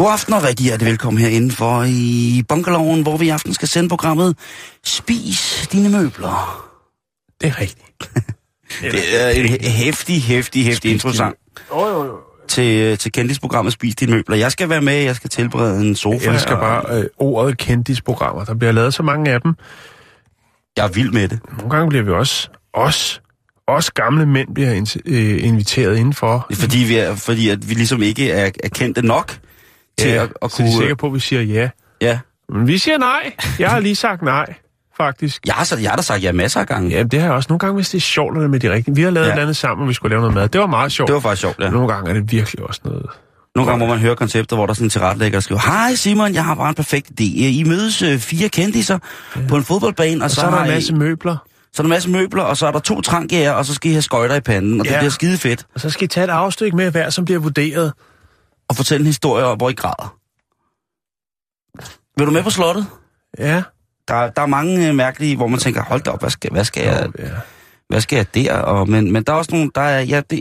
God aften og rigtig hjertelig velkommen herinde for i Bunkerloven, hvor vi i aften skal sende programmet Spis dine møbler. Det er rigtigt. Det er en hæftig, hæftig, hæftig introsang Jo, jo, jo. til, til kendisprogrammet Spis dine møbler. Jeg skal være med, jeg skal tilberede en sofa. Jeg elsker og bare øh, ordet kendisprogrammer. Der bliver lavet så mange af dem. Jeg er vild med det. Nogle gange bliver vi også, os, os gamle mænd bliver in, øh, inviteret indenfor. Fordi, vi, er, fordi at vi ligesom ikke er, er kendte nok til ja, at, at så de er kunne... sikre på, at vi siger ja. Ja. Men vi siger nej. Jeg har lige sagt nej, faktisk. Jeg har, så, jeg har da sagt ja masser af gange. Ja, det har jeg også. Nogle gange, hvis det er sjovt, er det med de rigtige. Vi har lavet Ja. et eller andet sammen, og vi skulle lave noget mad. Det var meget sjovt. Det var faktisk sjovt, ja. Nogle gange er det virkelig også noget... Nogle gange må man høre koncepter, hvor der er sådan en tilrettelægger, der skriver, Hej Simon, jeg har bare en perfekt idé. I mødes øh, fire kendiser ja. på en fodboldbane, og, Og så, så er der en I- masse møbler. Så er der en masse møbler, og så er der to trankjæger, og så skal I have skøjter i panden, og ja. det bliver skide fedt. Og så skal I tage et afstykke med hver, som bliver vurderet. Og fortælle en historie, hvor I græder. Vil du med på slottet? Ja. Der, der er mange øh, mærkelige, hvor man tænker, hold da op, hvad skal, hvad skal, jeg, ja. hvad skal jeg der? Og, men, men der er også nogle, der er, ja, det,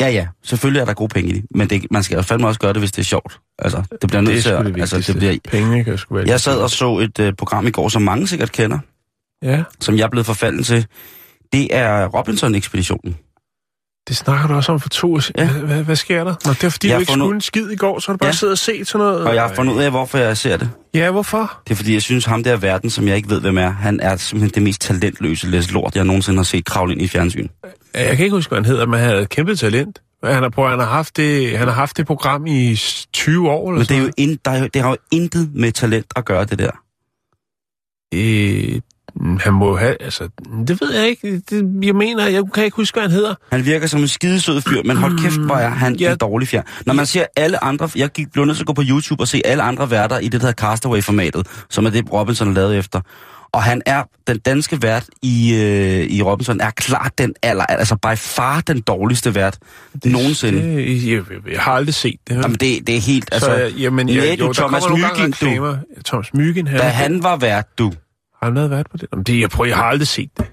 ja, ja, selvfølgelig er der gode penge i det, men det, man skal jo fandme også gøre det, hvis det er sjovt. Altså, det bliver nødt til at, det altså, det bliver, Penge kan sgu være jeg sad og så et uh, program i går, som mange sikkert kender, Ja, som jeg er blevet forfalden til. Det er Robinson-ekspeditionen. Det snakker du også om for to år. Ja. Hvad, hvad, sker der? Nå, det er fordi, Jeg du ikke fundet- skulle en skid i går, så har du bare Ja. siddet og set sådan noget. Og jeg har fundet ud af, hvorfor jeg ser det. Ja, hvorfor? Det er fordi, jeg synes, ham der verden, som jeg ikke ved, hvem er, han er simpelthen det mest talentløse læs lort, jeg nogensinde har set kravle ind i fjernsyn. Jeg kan ikke huske, hvad han hedder, men han havde et kæmpe talent. Han har, prøv, han har, haft det, han har haft det program i s- 20 år eller Men det, er jo sådan in, der er jo, det har jo intet med talent at gøre, det der. Øh, han må have, altså, det ved jeg ikke. Det, jeg mener, jeg kan ikke huske, hvad han hedder. Han virker som en skidesød fyr, men hold kæft, hvor er han Ja. en dårlig fjern. Når man ser alle andre... Jeg gik blev nødt til at gå på YouTube og se alle andre værter i det, der hedder Castaway-formatet, som er det, Robinson er lavet efter. Og han er, den danske vært i, øh, i Robinson, er klart den aller, altså by far den dårligste vært det, nogensinde. Det, jeg, jeg, jeg, har aldrig set det. Jamen, det, det er helt... altså, så, jamen, jeg, jo, Thomas Mygind, du. Thomas Mygind, han, da han var vært, du. Har han været vært på det? Jamen, det jeg, prøver, jeg har aldrig set det.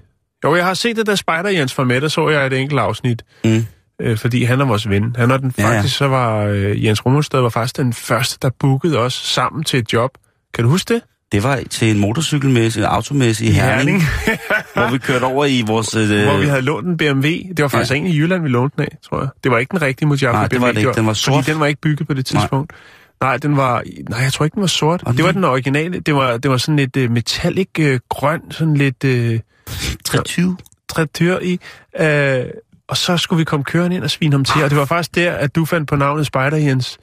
Jo, jeg har set det, da Spider Jens var med, der så jeg et enkelt afsnit. Mm. Øh, fordi han er vores ven. Han er den, Ja, ja. faktisk, så var øh, Jens Rummelstad var faktisk den første, der bookede os sammen til et job. Kan du huske det? Det var til en motorcykelmæssig, en automæssig i Herning, hvor vi kørte over i vores... Øh, Hvor vi havde lånt en BMW. Det var faktisk ja. en i Jylland, vi lånte den af, tror jeg. Det var ikke den rigtige Mojave Nej, BMW. det var det ikke. Den var sort. Fordi den var ikke bygget på det tidspunkt. Nej, nej den var... Nej, jeg tror ikke, den var sort. Og det var den- originale. Det var, det var sådan lidt uh, metallic uh, grøn, sådan lidt... Uh, 23. trætyr i. Øh, og så skulle vi komme kørende ind og svine ham til. Og det var faktisk der, at du fandt på navnet Spider Jens.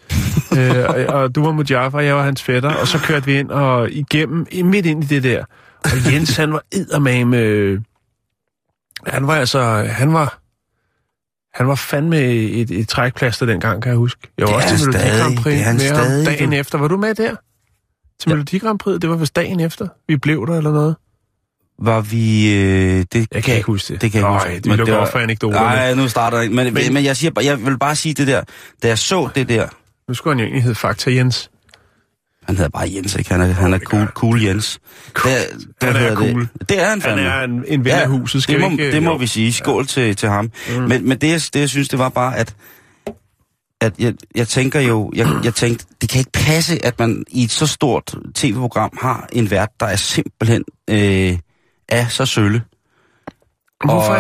øh, og, og du var Mujaffa, og jeg var hans fætter. Og så kørte vi ind og igennem, midt ind i det der. Og Jens, han var eddermame... Øh, han var altså... Han var... Han var fandme et, et trækplaster dengang, kan jeg huske. Jeg var Det også til Melodi. Grand Prix Det er han stadig, dagen du. efter. Var du med der? Til Ja. Melodi Grand Prix? Det var vist dagen efter. Vi blev der eller noget. Var vi... Øh, det, Jeg kan ikke huske det. Det kan jeg ikke huske. det lukker op for anekdoterne. Nej, nu starter jeg. Men, men, Men- jeg, siger, jeg vil bare sige det der. Da jeg så det der... Nu skulle han jo egentlig hedde Fakta Jens. Han hedder bare Jens, ikke? Han er, han er det cool, gør cool Jens. Det, Han er cool. Det. det er han Han fandme. er en, en ven af huset, skal det må, vi ikke... det må jo. vi sige. Skål til, til ham. Mm. Men, men det, jeg- det, jeg synes, det var bare, at, at jeg, jeg tænker jo, jeg, jeg tænkte, det kan ikke passe, at man i et så stort tv-program har en vært, der er simpelthen øh, er så sølle. Hvorfor,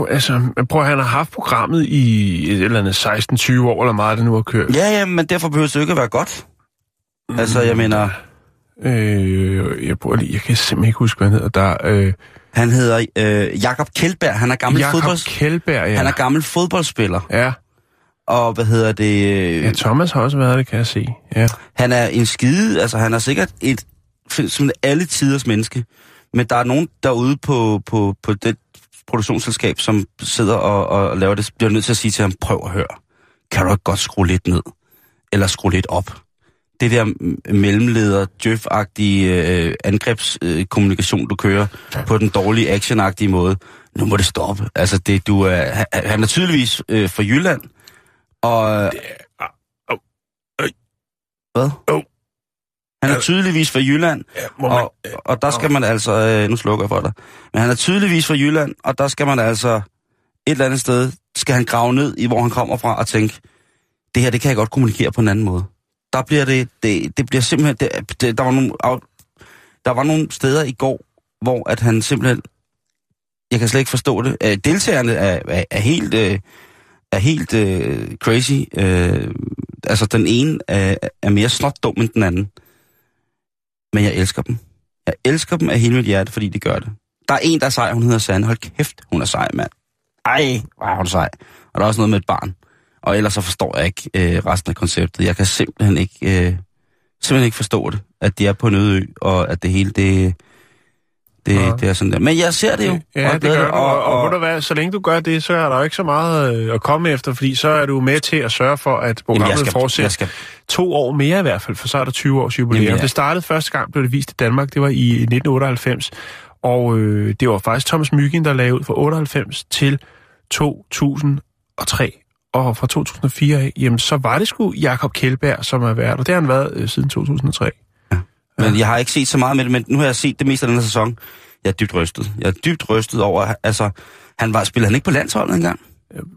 Og- altså, prøv han har haft programmet i et eller andet 16-20 år, eller meget det nu har kørt. Ja, ja, men derfor behøver det ikke at være godt. Altså, jeg mener, Øh, jeg, prøver lige, jeg kan simpelthen ikke huske, hvad han hedder. Der, øh, han hedder øh, Jakob Kjeldberg, han er gammel Jakob fodbolds... Kjeldberg, ja. Han er gammel fodboldspiller. Ja, og hvad hedder det... øh, Ja, Thomas har også været det, kan jeg se. Ja. Han er en skide, altså han er sikkert et som alle tiders menneske, men der er nogen derude på, på, på det produktionsselskab, som sidder og, og laver det, bliver nødt til at sige til ham, prøv at høre, kan du ikke godt skrue lidt ned, eller skrue lidt op? Det der mellemleder, djøf-agtige øh, angrebskommunikation, øh, du kører på den dårlige action måde, nu må det stoppe. Altså, det, du er, han, han er tydeligvis øh, fra Jylland, og... øj. Hvad? Han er tydeligvis fra Jylland, ja man, og, og der skal man altså... Øh, nu slukker jeg for dig. Men han er tydeligvis fra Jylland, og der skal man altså... Et eller andet sted skal han grave ned i, hvor han kommer fra, og tænke, det her, det kan jeg godt kommunikere på en anden måde. Der bliver det... Det, det bliver simpelthen... Det, det, der, var nogle, der var nogle steder i går, hvor at han simpelthen... Jeg kan slet ikke forstå det. Øh, deltagerne er, er, er helt... Øh, er helt øh, crazy. Øh, altså, den ene er, er mere snot dum end den anden. Men jeg elsker dem. Jeg elsker dem af hele mit hjerte, fordi de gør det. Der er en, der er sej, hun hedder Sande. Hold kæft, hun er sej, mand. Ej, hvor er hun sej. Og der er også noget med et barn. Og ellers så forstår jeg ikke øh, resten af konceptet. Jeg kan simpelthen ikke, øh, simpelthen ikke forstå det. At de er på en øde ø, og at det hele, det, det, Ja. det er sådan der. Men jeg ser det jo. Ja, og det gør du, og, og, og ved du hvad, så længe du gør det, så er der jo ikke så meget øh, at komme efter, fordi så er du med til at sørge for, at programmet fortsætter skal, to år mere i hvert fald, for så er der 20 års jubilæum. Jamen, ja. Det startede første gang, blev det vist i Danmark, det var i 1998, og øh, det var faktisk Thomas Myggen, der lavede ud fra 98 til 2003. Og fra 2004 af, jamen, så var det sgu Jakob Kjeldberg, som har været, og det har han været øh, siden 2003. Men jeg har ikke set så meget med det, men nu har jeg set det meste af den her sæson. Jeg er dybt rystet. Jeg er dybt rystet over, altså, han var, spillede han ikke på landsholdet engang?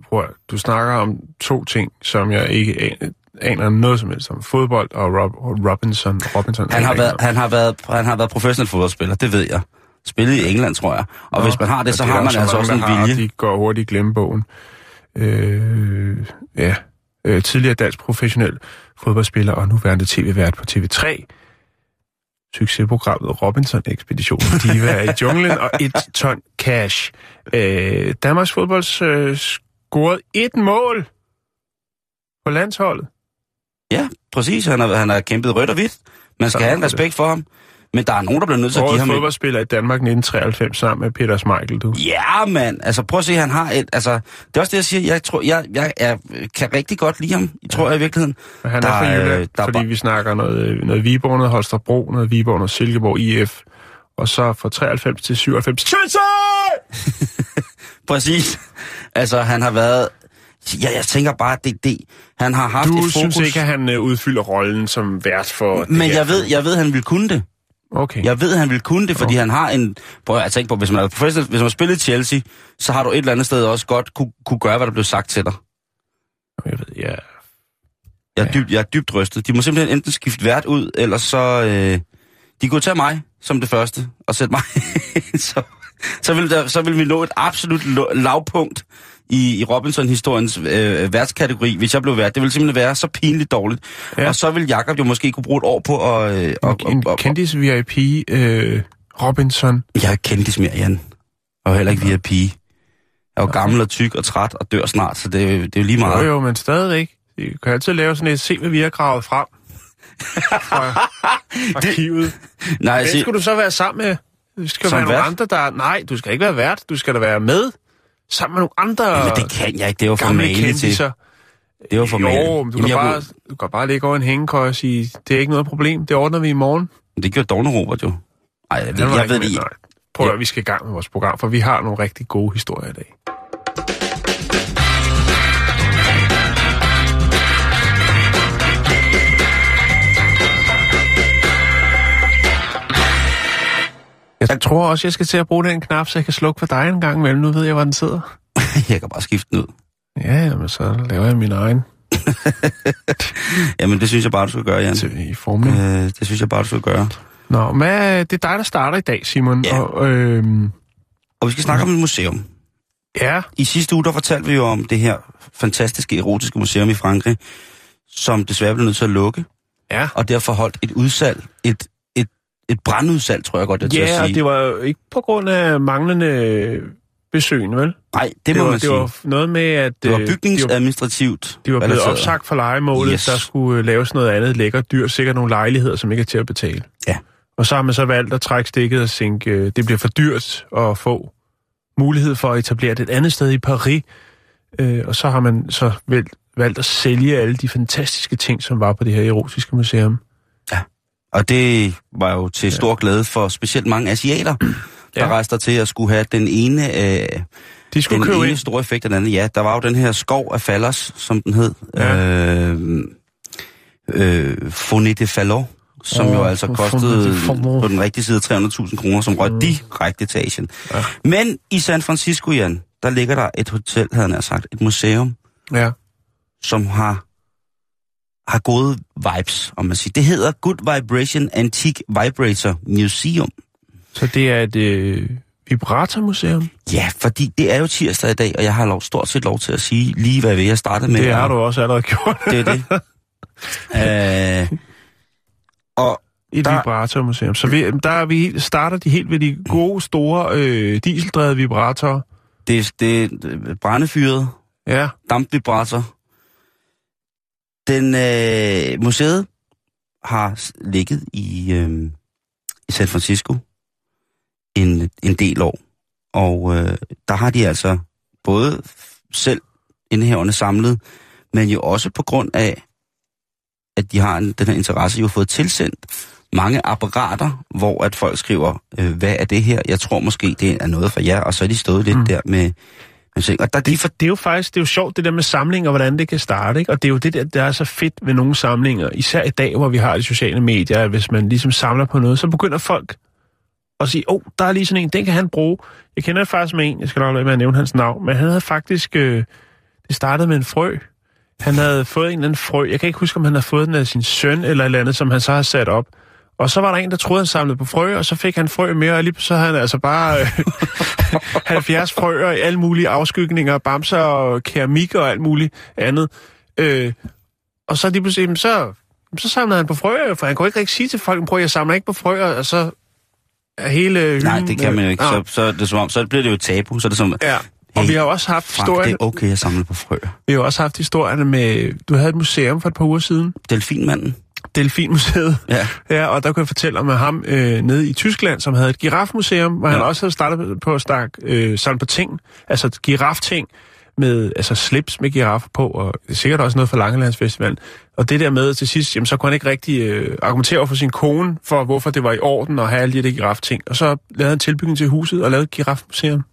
Prøv, at- du snakker om to ting, som jeg ikke aner, aner noget som helst om. Fodbold og Rob, Robinson. Robinson Han har, været, han, har været, han har været professionel fodboldspiller, det ved jeg. Spillet i England, tror jeg. Og Nå, hvis man har det, så og har er man altså også en vilje. De går hurtigt i glemmebogen. Øh, ja. Øh, tidligere dansk professionel fodboldspiller og nuværende tv-vært på TV3. Succesprogrammet Robinson Ekspedition. Diva er i junglen og et ton cash. Øh, Danmarks fodbolds øh, scoret et mål på landsholdet. Ja, præcis. Han har, han har kæmpet rødt og hvidt. Man skal Sådan have en respekt for ham. Men der er nogen, der bliver nødt til at give Årets ham... et- fodboldspiller i Danmark 1993 sammen med Peter Schmeichel, du. Ja, mand. Altså, prøv at se, han har et... Altså, det er også det, jeg siger. Jeg, tror, jeg, jeg, jeg kan rigtig godt lide ham, jeg tror jeg i virkeligheden. Men han Der er fra Jylland, øh, der er fordi vi snakker noget, noget Viborg, noget Holstebro, noget Viborg, noget Silkeborg IF. Og så fra 93 til 97. Chelsea! Præcis. Altså, han har været... Ja, jeg tænker bare, det, det, han har haft Du et fokus... synes ikke, at han øh, udfylder rollen som vært for... Men jeg ved, jeg ved, han vil kunne det. Okay. Jeg ved, han vil kunne det, fordi han har en... Prøv at tænke på, hvis man er professionel, hvis man har spillet Chelsea, så har du et eller andet sted også godt kunne, kunne gøre, hvad der blev sagt til dig. Jeg ved, ja. Jeg er, dybt, jeg er dybt rystet. De må simpelthen enten skifte vært ud, eller så... Øh, de kunne tage mig som det første, og sætte mig så, så, vil der, så vil vi nå et absolut lavpunkt i, i Robinson-historiens øh, værtskategori, hvis jeg blev vært. Det ville simpelthen være så pinligt dårligt. Ja. Og så vil Jakob jo måske kunne bruge et år på at... Øh, og, En og, kendis VIP, øh, Robinson. Jeg er kendis mere, Jan. Og heller ikke pige. Jeg er jo gammel og tyk og træt og dør snart, så det, er jo- det er jo lige Jo, meget. jo, men stadigvæk. Du kan altid lave sådan et, se hvad vi har gravet frem. Fra arkivet. Nej, Hvem skulle du så være sammen med? Du skal Som være nogle andre, der... Nej, du skal ikke være vært. Du skal da være med. Sammen med nogle andre men det kan jeg ikke. Det jo for gamle maligt til. Det jo for maligt. Jo, men du Jamen, kan, jeg bare, du kan bare ligge over en hængekøj og sige, det er ikke noget problem, det ordner vi i morgen. kunne- Det gjorde Dogne Robert jo. Ej, jeg, ved, var jeg ikke ved det nej. Prøv at Ja. vi skal i gang med vores program, for vi har nogle rigtig gode historier i dag. Jeg tror også, jeg skal til at bruge den knap, så jeg kan slukke for dig en gang imellem. Nu ved jeg, hvor den sidder. Jeg kan bare skifte den ud. Ja, men så laver jeg min egen Jamen, det synes jeg bare, du skal gøre, Jan. til, i formning. Øh, det synes jeg bare, du skal gøre. Nå, hvad, det er dig, der starter i dag, Simon. Ja. Og, øhm, Og vi skal snakke om et museum. ja, I sidste uge, der fortalte vi jo om det her fantastiske erotiske museum i Frankrig, som desværre blev nødt til at lukke, ja. og derfor holdt et udsalg, et, et, brandudsalg, tror jeg godt, jeg til at Ja, sige. og det var jo ikke på grund af manglende besøgende, vel? Nej, det, det må var, man det sige. var noget med, at det var øh, bygningsadministrativt. de var blevet opsagt fra legemålet, Yes. der skulle øh, laves noget andet lækkert dyr, sikkert nogle lejligheder, som ikke er til at betale. Ja. Og så har man så valgt at trække stikket og tænke, øh, det bliver for dyrt at få mulighed for at etablere det et andet sted i Paris. Øh, og så har man så valgt, valgt at sælge alle de fantastiske ting, som var på det her erotiske museum. Og det var jo til stor glæde for specielt mange asiater, der Ja. rejste der til at skulle have den ene, øh, De skulle den købe ene ind. store effekt af den anden. Ja, der var jo den her skov af fallers, som den hed. Ja. Øh, øh, Foné de Fallon, som Åh, jo altså kostede på den rigtige side 300.000 kroner, som røg direkte til Asien. Ja. Men i San Francisco, Jan, der ligger der et hotel, havde han sagt, et museum, Ja. som har har gode vibes, om man siger. Det hedder Good Vibration Antique Vibrator Museum. Så det er et øh, vibratormuseum. Ja, fordi det er jo tirsdag i dag, og jeg har lov, stort set lov til at sige lige, hvad jeg startede med. Det har du også allerede gjort. Det er det. øh, og Et Der- vibratormuseum. Så vi, der er vi, helt- starter de helt ved de gode, store øh, dieseldrevede vibratorer. det, det er brændefyret, Ja. dampvibrator. Den øh, museet har ligget i, øh, i San Francisco en, en del år. Og øh, der har de altså både selv indehaverne samlet, men jo også på grund af, at de har en, den her interesse, jo fået tilsendt mange apparater, hvor at folk skriver, øh, hvad er det her? Jeg tror måske, det er noget for jer, og så er de stået lidt Mm. der med ting. Og der, det, for, Det er jo faktisk det er jo sjovt, det der med samlinger, hvordan det kan starte. Ikke? Og det er jo det der, der er så fedt ved nogle samlinger. Især i dag, hvor vi har de sociale medier, at hvis man ligesom samler på noget, så begynder folk at sige, åh, oh, der er lige sådan en, den kan han bruge. Jeg kender faktisk med en, jeg skal nok lade med at nævne hans navn, men han havde faktisk, øh, det startede med en frø. Han havde fået en eller anden frø. Jeg kan ikke huske, om han havde fået den af sin søn eller et eller andet, som han så har sat op. Og så var der en, der troede, han samlede på frø, og så fik han frø mere, og lige så havde han altså bare øh, 70 frøer i alle mulige afskygninger, bamser og keramik og alt muligt andet. Øh, og så lige pludselig, så, så samlede han på frøer, for han kunne ikke rigtig sige til folk, prøv, jeg samler ikke på frøer, og så er hele hylden... nej, det kan man jo ikke. Ja. Så, så, er det som om, så bliver det jo tabu. Så er det som, Ja, og Hey, vi har også haft Frank, det historien, er okay at samle på frøer. vi har også haft historierne med, du havde et museum for et par uger siden, Delfinmanden. Delfinmuseet, Ja. Ja, og der kunne jeg fortælle om ham øh, nede i Tyskland, som havde et girafmuseum, hvor ja. han også havde startet på at snakke øh, sådan på ting, altså girafting, med altså slips med giraffer på, og sikkert også noget for Langelandsfestivalen. Og det der med til sidst, jamen, så kunne han ikke rigtig øh, argumentere over for sin kone, for hvorfor det var i orden at have alle de der girafting. Og så lavede han tilbygning til huset og lavede et girafmuseum.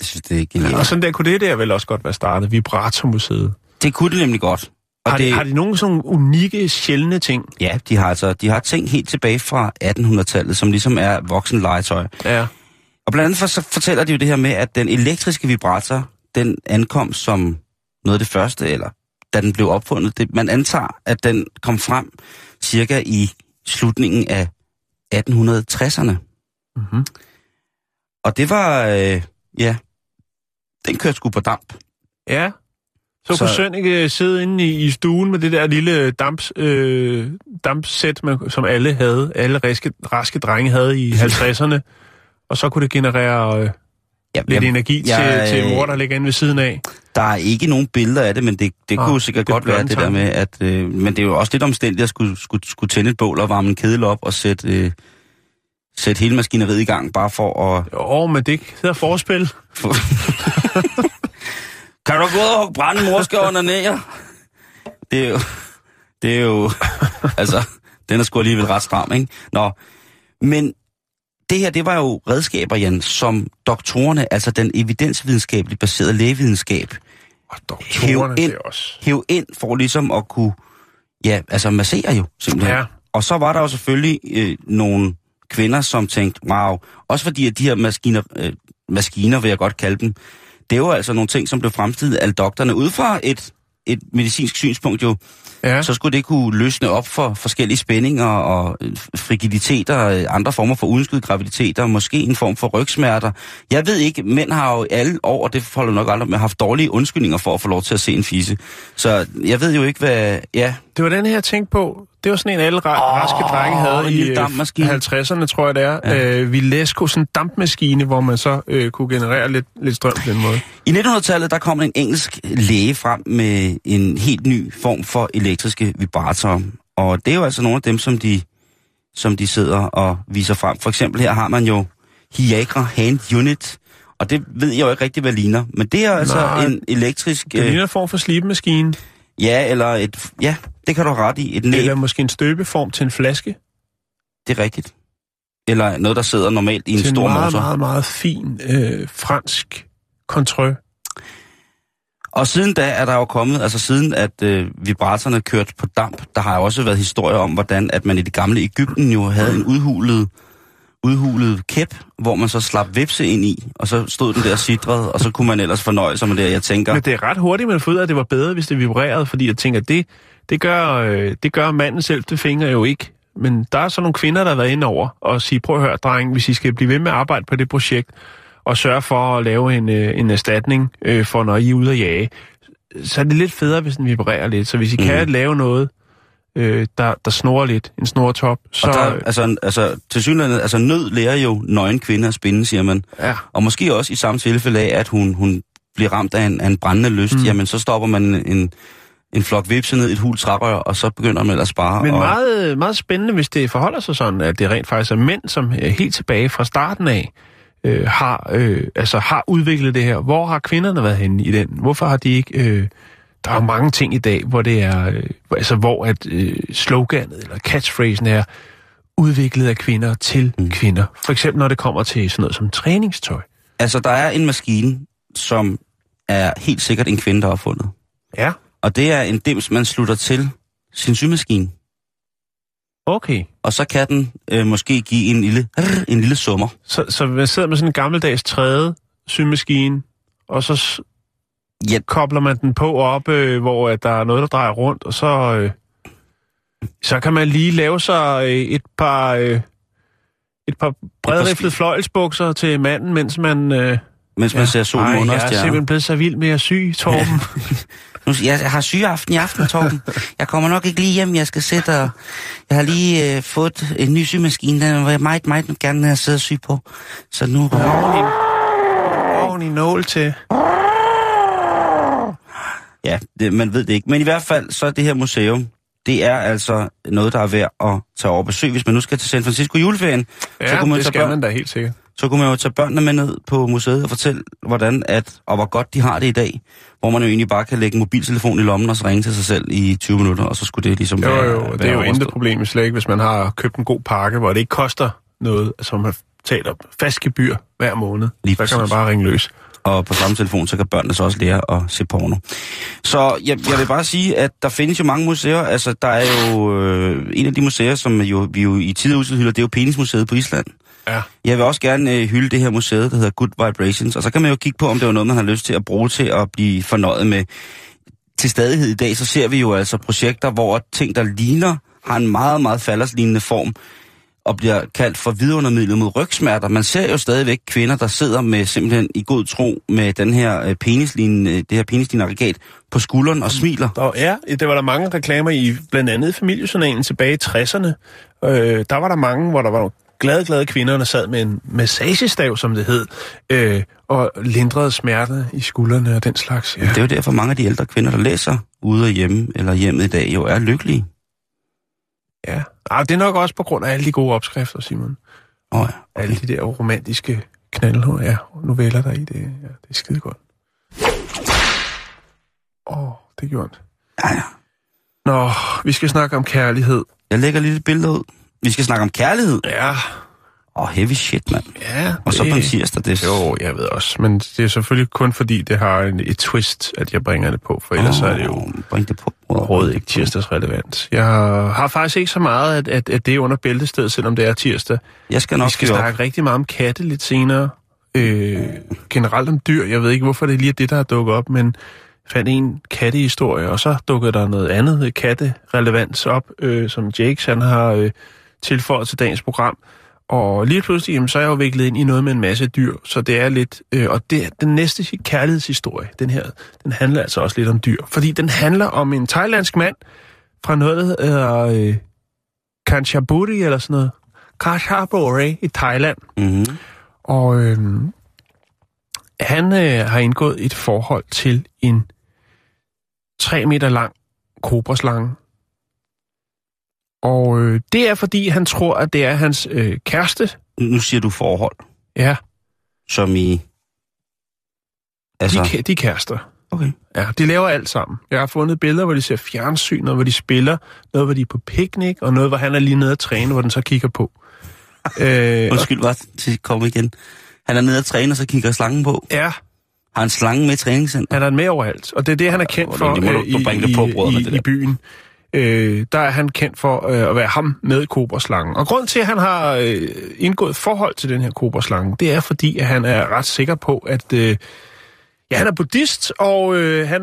Jeg synes, det er genialt. Ja. Og sådan der kunne det der vel også godt være startet, Vibratormuseet. Det kunne det nemlig godt. Og Har, det, de, har de nogle sådan unikke, sjældne ting? Ja, de har altså de har ting helt tilbage fra 1800-tallet, som ligesom er voksenlegetøj. Ja. Og blandt andet for, så fortæller de jo det her med, at den elektriske vibrator, den ankom som noget af det første, eller da den blev opfundet. Det, man antager, at den kom frem cirka i slutningen af 1860'erne. Mm-hmm. Og det var, øh, ja, den kørte sgu på damp. Ja. Så, så kunne Søn ikke sidde inde i, i stuen med det der lille damps, øh, dampsæt, man, som alle havde, alle raske, raske drenge havde i 50'erne, og så kunne det generere øh, Ja, lidt jeg- energi jeg, til, til øh, mor, der ligger inde ved siden af. Der er ikke nogen billeder af det, men det, det Ah, kunne sikkert det er godt være det der med, at... Øh, men det er jo også lidt omstændigt at skulle, skulle, skulle tænde et bål og varme en kedel op og sætte, øh, sætte hele maskineriet i gang, bare for at... Jo, men det hedder forspil. få- kan du gå ud og brænde morske under? Det er jo... Det er jo... altså, den er sgu alligevel ret stram, ikke? Nå, men det her, det var jo redskaber, Jan, som doktorerne, altså den evidensvidenskabeligt baserede lægevidenskab, Og doktorerne, Hæv ind. det også... hæve ind for ligesom at kunne, ja, altså massere jo simpelthen. Ja. Og så var der jo selvfølgelig øh, nogle kvinder, som tænkte, wow, også fordi at de her maskiner, øh, maskiner vil jeg godt kalde dem, det er jo altså nogle ting, som blev fremstillet af doktorerne ud fra et, et medicinsk synspunkt jo, Ja. så skulle det kunne løsne op for forskellige spændinger og øh, frigiditeter, øh, andre former for uønskede graviditeter, måske en form for rygsmerter. Jeg ved ikke, mænd har jo alle år, og det holder nok aldrig med, haft dårlige undskyldninger for at få lov til at se en fisse. Så jeg ved jo ikke, hvad... Ja, Det var den her, jeg tænkte på. Det var sådan en, alle ra- raske drenge en havde i lille øh, dampmaskine. 50'erne, tror jeg det er. Ja. Øh, Vilesco, sådan en dampmaskine, hvor man så øh, kunne generere lidt, lidt strøm på den måde. I 1900-tallet, der kom en engelsk læge frem med en helt ny form for elektriske vibratorer. Og det er jo altså nogle af dem, som de, som de sidder og viser frem. For eksempel her har man jo Viagra Hand Unit, og det ved jeg jo ikke rigtig, hvad ligner. Men det er altså Nej, en elektrisk... Det Øh, ligner en form for slibemaskine, ja, eller et... Ja, det kan du ret i. Et næb, eller måske en støbeform til en flaske. det er rigtigt. Eller noget, der sidder normalt i en til stor en meget, motor. meget, meget fin øh, fransk control. Og siden da er der jo kommet, altså siden at øh, vibratorerne kørte på damp, der har jo også været historier om, hvordan at man i det gamle Ægypten jo havde en udhulet, udhulet kæp, hvor man så slap vipse ind i, og så stod den der sidret, og så kunne man ellers fornøje sig med det. Jeg tænker, Men det er ret hurtigt, man får ud af, at det var bedre, hvis det vibrerede, fordi jeg tænker, det, det, gør, øh, det gør manden selv, det fingre jo ikke. Men der er så nogle kvinder, der har været inde over og sige, prøv at høre, dreng, hvis I skal blive ved med at arbejde på det projekt, og sørge for at lave en, øh, en erstatning øh, for, når I er ude at jage, så er det lidt federe, hvis den vibrerer lidt. Så hvis I mm. kan lave noget, øh, der, der snorer lidt, en snortop, så... og der, altså, altså, til synligheden, altså nød lærer jo nøgen kvinder at spinde, siger man. ja. Og måske også i samme tilfælde af, at hun, hun bliver ramt af en, af en brændende lyst, mm. jamen så stopper man en, en flok vipse ned i et hul trærør, og så begynder man ellers bare Men at... meget, meget spændende, hvis det forholder sig sådan, at det rent faktisk er mænd, som øh, helt tilbage fra starten af øh, har, øh, altså har udviklet det her. Hvor har kvinderne været henne i den? Hvorfor har de ikke... Øh, der er mange ting i dag, hvor det er, øh, altså hvor at øh, sloganet eller catchphrasen er udviklet af kvinder til mm. kvinder. For eksempel når det kommer til sådan noget som træningstøj. Altså, der er en maskine, som er helt sikkert en kvinde, der har fundet. Ja. Og det er en dims, man slutter til sin symaskine. Okay. Og så kan den øh, måske give en lille, en lille summer. Så, så man sidder med sådan en gammeldags træde symaskine, og så Ja, kobler man den på op, øh, hvor øh, der er noget, der drejer rundt, og så, øh, så kan man lige lave sig øh, et par, øh, et par bredriflede fløjelsbukser til manden, mens man... Øh, mens man ser solen under jeg er stjerner. simpelthen blevet så vild med at sy, Torben. Nu, jeg, har sygeaften i aften, Torben. Jeg kommer nok ikke lige hjem. Jeg skal sætte og... Jeg har lige øh, fået en ny symaskine. Den vil jeg meget, meget gerne have siddet og sy på. Så nu... Ordentlig nål til. Ja, det, man ved det ikke. Men i hvert fald, så er det her museum, det er altså noget, der er værd at tage over besøg. Hvis man nu skal til San Francisco juleferien, Ja, så, kunne man det tage skal børn, man da helt sikkert. så kunne man jo tage børnene med ned på museet og fortælle, hvordan at, og hvor godt de har det i dag. Hvor man jo egentlig bare kan lægge mobiltelefon i lommen og så ringe til sig selv i 20 minutter, og så skulle det ligesom Jo, være, jo, være det er jo intet problem slet ikke, hvis man har købt en god pakke, hvor det ikke koster noget, altså man betaler fast gebyr hver måned. Lige så kan man præcis. bare ringe løs. og på samme telefon, så kan børnene så også lære at se porno. Så jeg, jeg vil bare sige, at der findes jo mange museer. Altså, der er jo øh, en af de museer, som jo, vi jo i tid og hylder, det er jo Penismuseet på Island. Ja. Jeg vil også gerne øh, hylde det her museet, der hedder Good Vibrations, og så kan man jo kigge på, om det var noget, man har lyst til at bruge til at blive fornøjet med. Til stadighed i dag, så ser vi jo altså projekter, hvor ting, der ligner, har en meget, meget falderslignende form, og bliver kaldt for vidundermidlet mod rygsmerter. Man ser jo stadigvæk kvinder, der sidder med simpelthen i god tro med den her øh, penislignende, det her penislignende aggregat på skulderen og smiler. Der, ja, det var der mange reklamer i, blandt andet familiejournalen tilbage i 60'erne. Øh, der var der mange, hvor der var glade, glade kvinder, der sad med en massagestav, som det hed, øh, og lindrede smerte i skuldrene og den slags. Ja. Det er jo derfor mange af de ældre kvinder, der læser ude og hjemme eller hjemme i dag, jo er lykkelige. ja. Ah, det er nok også på grund af alle de gode opskrifter, Simon. Oh, ja. Alle de der romantiske knald, ja, noveller der i det. Ja, det er skide godt. Åh, oh, det gjorde ondt. Ja, ja. Nå, vi skal snakke om kærlighed. Jeg lægger lige et billede ud. Vi skal snakke om kærlighed. Ja, Åh, oh, heavy shit, mand. ja. Og så på en tirsdag, det er... Jo, jeg ved også. Men det er selvfølgelig kun fordi, det har en, et twist, at jeg bringer det på. For ellers oh, er det jo Bring det på. overhovedet ikke tirsdagsrelevant. Jeg har faktisk ikke så meget, at, at, at det er under bæltestedet, selvom det er tirsdag. Jeg skal Vi nok skal fyre op. snakke rigtig meget om katte lidt senere. Øh, generelt om dyr. Jeg ved ikke, hvorfor det lige er det, der er dukket op, men fandt en kattehistorie, og så dukkede der noget andet katterelevans op, øh, som Jakes han har øh, tilføjet til dagens program. Og lige pludselig, jamen, så er jeg jo viklet ind i noget med en masse dyr, så det er lidt... Øh, og det, den næste kærlighedshistorie, den her, den handler altså også lidt om dyr. Fordi den handler om en thailandsk mand fra noget, der hedder øh, eller sådan noget. Kanchanaburi i Thailand. Mm-hmm. Og øh, han øh, har indgået et forhold til en 3 meter lang kobraslange. Og øh, det er, fordi han tror, at det er hans øh, kæreste. Nu siger du forhold, Ja, som i... altså... De, de er kærester. okay. Ja, de laver alt sammen. Jeg har fundet billeder, hvor de ser fjernsyn, noget, hvor de spiller, noget, hvor de er på piknik, og noget, hvor han er lige nede at træne, hvor den så kigger på. øh, og, Undskyld, hvad? Til kom igen. Han er nede og træne, og så kigger slangen på. ja, Har en slange med i træningscenter? han er med overalt, og det er det, han er kendt for det må du- øh, du det på det i byen. Øh, der er han kendt for øh, at være ham med kobraslangen. Og grund til, at han har øh, indgået forhold til den her kobraslange, det er fordi, at han er ret sikker på, at øh, ja, han er buddhist, og øh, han,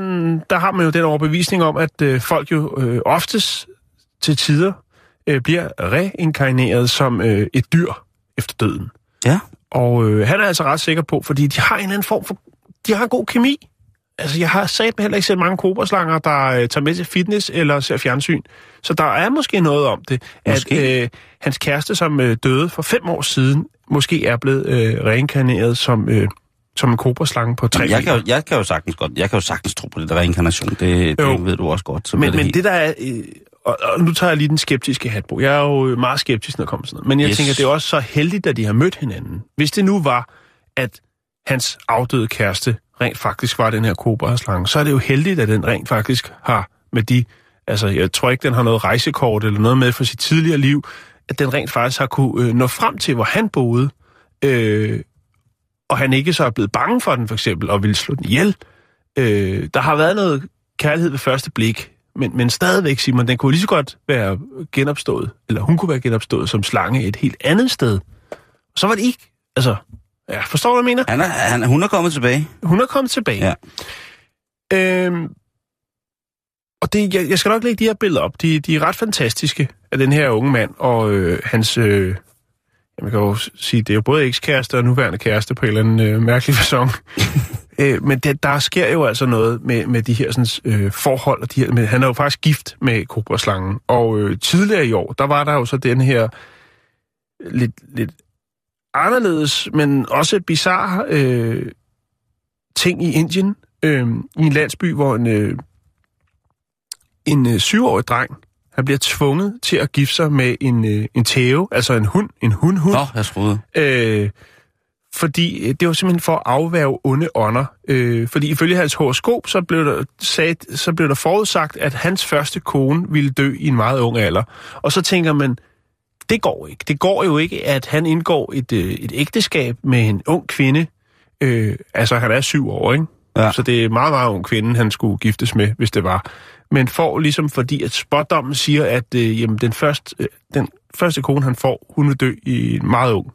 der har man jo den overbevisning om, at øh, folk jo øh, oftest til tider øh, bliver reinkarneret som øh, et dyr efter døden. Ja. Og øh, han er altså ret sikker på, fordi de har en eller anden form for... De har en god kemi. Altså, jeg har sat heller ikke set mange kobraslanger, der øh, tager med til fitness eller ser fjernsyn. Så der er måske noget om det, Måske. at øh, hans kæreste, som øh, døde for fem år siden, måske er blevet øh, reinkarneret som, øh, som en kobraslange på tre Jeg kan, jo, jeg kan jo sagtens godt, jeg kan jo sagtens tro på det der reinkarnation. Det, det ved du også godt. Så Men, bliver men helt- det der er... Øh, og, og nu tager jeg lige den skeptiske hat på. Jeg er jo meget skeptisk, når det kommer sådan noget. Men jeg yes. tænker, det er også så heldigt, at de har mødt hinanden. Hvis det nu var, at hans afdøde kæreste rent faktisk var den her kobraslange, så er det jo heldigt, at den rent faktisk har med de... Altså, jeg tror ikke, den har noget rejsekort eller noget med fra sit tidligere liv, at den rent faktisk har kunne øh, nå frem til, hvor han boede, øh, og han ikke så er blevet bange for den, for eksempel, og ville slå den ihjel. Øh, der har været noget kærlighed ved første blik, men, men stadigvæk, Simon, den kunne lige så godt være genopstået, eller hun kunne være genopstået som slange et helt andet sted. Så var det ikke, altså, ja, forstår du, hvad jeg mener? Han er, han, hun er kommet tilbage. Hun er kommet tilbage. Ja. Øhm, og det, jeg, jeg skal nok lægge de her billeder op. De, de er ret fantastiske af den her unge mand og øh, hans... Øh, jeg kan jo sige, det er jo både ekskæreste og nuværende kæreste på en eller anden øh, mærkelig fasong. øh, men det, der sker jo altså noget med, med de her sådan, øh, forhold. Og de her, men han er jo faktisk gift med kobraslangen. Og øh, tidligere i år, der var der jo så den her lidt, lidt anderledes, men også bizarre øh, ting i Indien. Øh, I en landsby, hvor en, øh, en øh, syvårig dreng, han bliver tvunget til at gifte sig med en, øh, en tæve, altså en hund, en hundhund. Nå, jeg troede. Øh, fordi øh, det var simpelthen for at afværge onde ånder. Øh, fordi ifølge hans horoskop, så blev, der sat, så blev der forudsagt, at hans første kone ville dø i en meget ung alder. Og så tænker man, det går ikke. Det går jo ikke, at han indgår et, øh, et ægteskab med en ung kvinde. Øh, altså, han er syv år, ikke? Ja. Så det er meget, meget ung kvinde, han skulle giftes med, hvis det var. Men får ligesom fordi, at spådommen siger, at øh, jamen, den, første, øh, den første kone, han får, hun vil dø i en meget ung.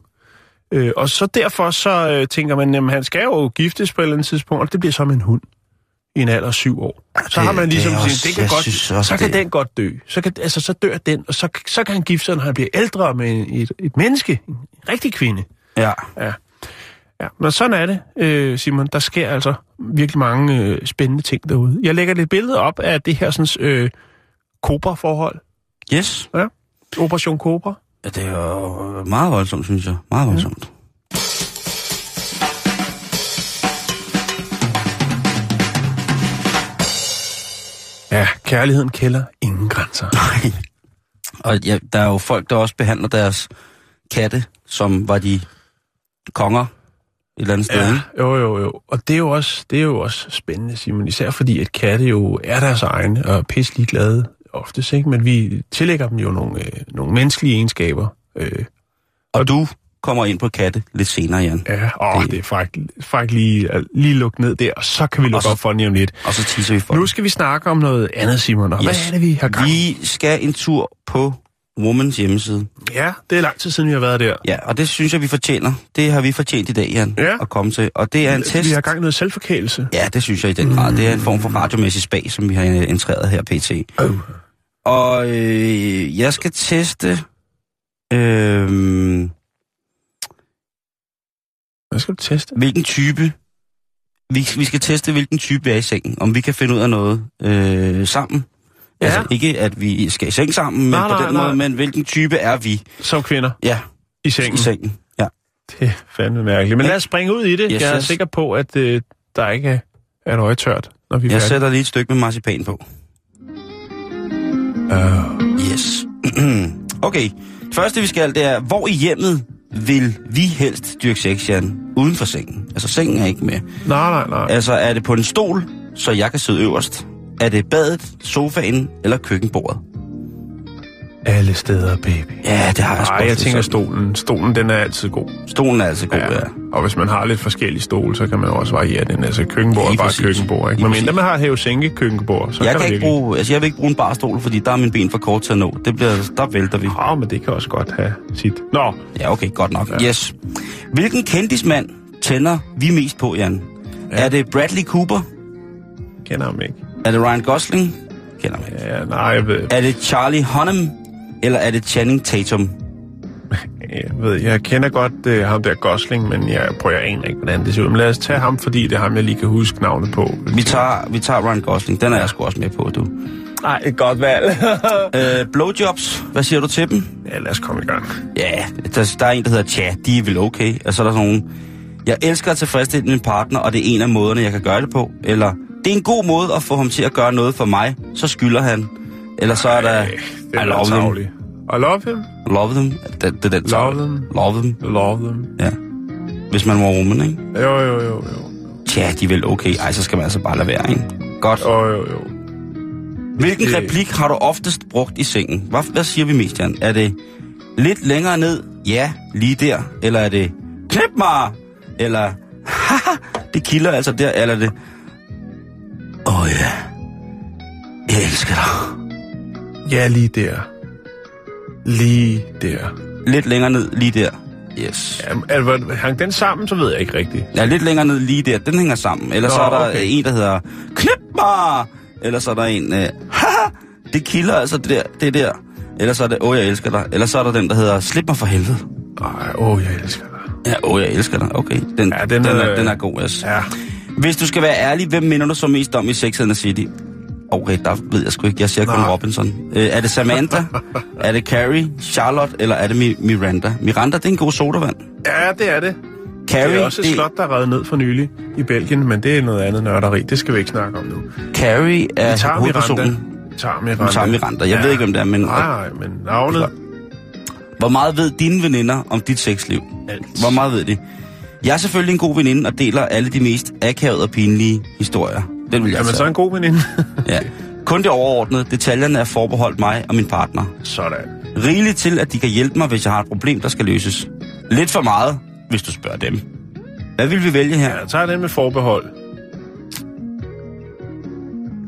Øh, og så derfor så øh, tænker man, at han skal jo giftes på et eller andet tidspunkt, og det bliver så med en hund i en alder af syv år. Så det- har man det ligesom sagt, også- det kan godt, synes også, så kan det- den godt dø. Så, kan, altså, så dør den, og så, så kan han gifte sig, når han bliver ældre med et, et menneske, en rigtig kvinde. Ja. Ja. Ja, men sådan er det, øh, Simon. Der sker altså virkelig mange øh, spændende ting derude. Jeg lægger lidt billede op af det her sådan, øh, Cobra-forhold. Yes. Operation Cobra. Ja, det er jo meget voldsomt, synes jeg. Meget voldsomt. Ja, kærligheden kælder ingen grænser. Og ja, der er jo folk, der også behandler deres katte, som var de konger et eller andet sted. Ja, jo, jo, jo. Og det er jo også, det er jo også spændende, Simon. Især fordi, at katte jo er deres egne og er pisselig glade oftest, ikke? Men vi tillægger dem jo nogle, øh, nogle menneskelige egenskaber. Øh, Og du kommer ind på katte lidt senere, Jan. ja, åh, Det- det er faktisk, faktisk lige, lige lukke ned der, og så kan vi lukke så- op for den om lidt. Og så teaser vi for Nu skal vi snakke om noget andet, Simon. Og yes. Hvad er det, vi har gang? Vi skal en tur på Womans hjemmeside. Ja, det er lang tid siden, vi har været der. Ja, og det synes jeg, vi fortjener. Det har vi fortjent i dag, Jan, Ja. at komme til. Og det er en test. Vi har gang noget selvforkælelse. Ja, det synes jeg i den grad. Det er en form for radiomæssig spag, som vi har øh, entreret her pt. Oh. Og øh, jeg skal teste... Øh, Hvad skal du teste? hvilken type... Vi, vi skal teste, hvilken type vi er i sengen. Om vi kan finde ud af noget øh, sammen. Ja. Altså ikke, at vi skal i seng sammen, men Nej, på nej, den nej. måde, men hvilken type er vi? Som kvinder Ja, i sengen. i sengen. Ja. Det er fandme mærkeligt. Men lad os springe ud i det. Yes, jeg er yes. sikker på, at øh, der ikke er, et øje tørt, når vi er Jeg færdige. sætter lige et stykke med marcipan på. Uh, Yes. okay. Det første, vi skal, det er, hvor i hjemmet vil vi helst dyrke sex, Jan? Uden for sengen. Altså, sengen er ikke med. nej, nej, nej. Altså, er det på en stol, så jeg kan sidde øverst? Er det badet, sofaen eller køkkenbordet? Alle steder, baby. Ja, det har jeg Nej, jeg tænker stolen. Stolen, den er altid god. Stolen er altså god, ja. ja. Og hvis man har lidt forskellige stole, så kan man også variere den. Altså køkkenbord er bare præcis. køkkenbord, ikke? Men mindre man har et hæve-sænke køkkenbord, så Jeg kan kan ikke bruge, altså jeg vil ikke bruge en barstol, fordi der er min ben for kort til at nå. Det bliver, der vælter vi. Ja, men det kan også godt have sit. Nå, Ja, okay, godt nok. Ja. Yes. Hvilken kendismand tænder vi mest på, Jan? Ja. Er det Bradley Cooper? kender ham ikke. Er det Ryan Gosling? Kender mig. ikke. Ja, nej, jeg ved, Er det Charlie Hunnam? Eller er det Channing Tatum? jeg, ved, jeg kender godt uh, ham der Gosling, men jeg prøver jeg aner ikke, hvordan det ser ud. Men lad os tage ham, fordi det er ham, jeg lige kan huske navnet på. Vi tager, vi tager Ryan Gosling. Den er jeg sgu også med på, du. Nej, et godt valg. Øh, blowjobs. Hvad siger du til dem? ja, lad os komme i gang. Ja, der, der er en, der hedder Tja. De er vel okay. Og så er der sådan nogle... Jeg elsker at tilfredsstille min partner, og det er en af måderne, jeg kan gøre det på. Eller, det er en god måde at få ham til at gøre noget for mig. Så skylder han. Eller så er der... Ej, det I love them. I love him. Love them. Det, det er den Love them. Love them. Love them. Ja. Hvis man var rummen, ikke? Jo, jo, jo, jo. Tja, de er vel okay. Ej, så skal man altså bare lade være, ikke? Godt. Jo, jo, jo. Hvilken det- replik har du oftest brugt i sengen? Hvad, hvad siger vi mest, Jan? Er det lidt længere ned? Ja, lige der. Eller er det knip mig? Eller haha, det kilder altså der. Eller er det åh oh, ja, jeg elsker dig. Ja, lige der. Lige der. Lidt længere ned, lige der. Yes. Ja, altså, hang den sammen, så ved jeg ikke rigtigt. Ja, lidt længere ned, lige der. Den hænger sammen. Eller Nå, så er der okay. en, der hedder knip mig! Eller så er der en, øh, haha, det kilder altså det der, det der. Eller så er det, åh, jeg elsker dig. Eller så er der den, der hedder, slip mig for helvede. Ej, åh, jeg elsker dig. Ja, åh, jeg elsker dig. Okay, den, Ja, den den, er- er, den er god, yes. Ja. Hvis du skal være ærlig, hvem minder du så mest om i Sex and the City? Okay, der ved jeg sgu ikke. Jeg siger kun. Robinson. Øh, er det Samantha? er det Carrie? Charlotte? Eller er det Mi- Miranda? Miranda, det er en god sodavand. Ja, det er det. Carrie, Det er også et slot, der er revet ned for nylig i Belgien, men det er noget andet nørderi. Det skal vi ikke snakke om nu. Carrie er Vi tager Miranda. hovedpersonen. Vi tager Miranda. Vi tager Miranda. Jeg ved ikke, hvem det er, men... Nej, nej, men navnet... Hvor meget ved dine veninder om dit sexliv? Alt. Hvor meget ved de? Jeg er selvfølgelig en god veninde og deler alle de mest akavede og pinlige historier. Den vil jeg Jamen, tage. så en god veninde. Ja. Kun det overordnede. Detaljerne er forbeholdt mig og min partner. Sådan. Rigeligt til, at de kan hjælpe mig, hvis jeg har et problem, der skal løses. Lidt for meget, hvis du spørger dem. Hvad vil vi vælge her? Ja, jeg tager den med forbehold.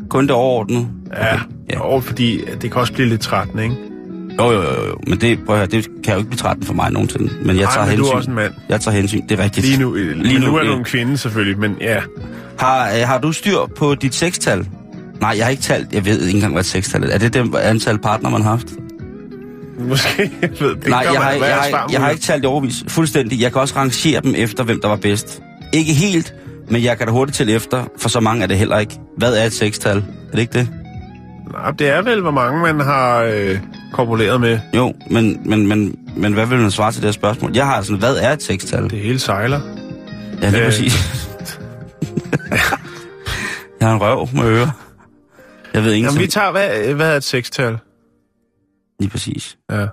Kun det overordnede? Ja, Ja. ja. Jo, fordi det kan også blive lidt trættende, ikke? Jo, jo, jo, jo. Men det, prøv at høre, det kan jo ikke blive trætten for mig nogensinde. Men jeg Ej, tager men du hensyn. er også en mand. Jeg tager hensyn, det er rigtigt. Lige nu, lige nu, nu er du en kvinde selvfølgelig, men ja. Har, øh, har du styr på dit sextal? Nej, jeg har ikke talt. Jeg ved ikke engang, hvad et sextal er. Er det det antal partner, man har haft? Måske, jeg ved det. Nej, jeg har, jeg, har, jeg har ikke talt i overvis. Fuldstændig. Jeg kan også rangere dem efter, hvem der var bedst. Ikke helt, men jeg kan da hurtigt til efter, for så mange er det heller ikke. Hvad er et sextal? Er det ikke det? Nej, det er vel, hvor mange man har øh, korpuleret med. Jo, men, men, men, men hvad vil man svare til det her spørgsmål? Jeg har sådan, hvad er et sextal? Det hele sejler. Ja, lige Øh. præcis. jeg har en røv med ører. Jeg ved ikke, Jamen, som... vi tager, hvad, hvad er et sekstal? Lige præcis. Ja.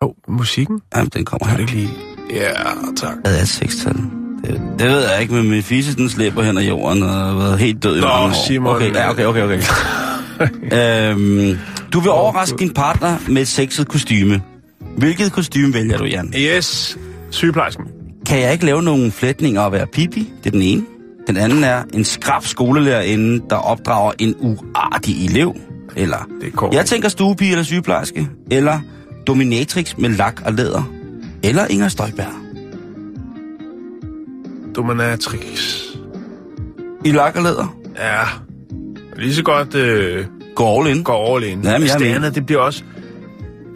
Oh, musikken? Jamen, den kommer her. ikke lige... Ja, tak. Hvad er et sextal? Det, det ved jeg ikke, men min fisse, den slæber hen ad jorden og har været helt død i Nå, mange år. Simon. Okay, ja, okay, okay, okay. øhm, du vil overraske din partner med et sexet kostyme. Hvilket kostume vælger du, Jan? Yes, sygeplejersken. Kan jeg ikke lave nogle flætninger og være pipi? Det er den ene. Den anden er en skrab skolelærerinde, der opdrager en uartig elev. Eller, Det går. jeg tænker stuepige eller sygeplejerske. Eller dominatrix med lak og læder. Eller Inger Støjberg. Dominatrix. I lak og læder. Ja. Lige så godt øh, Gå all in. gå all in. Jamen, jeg det andet, det bliver også...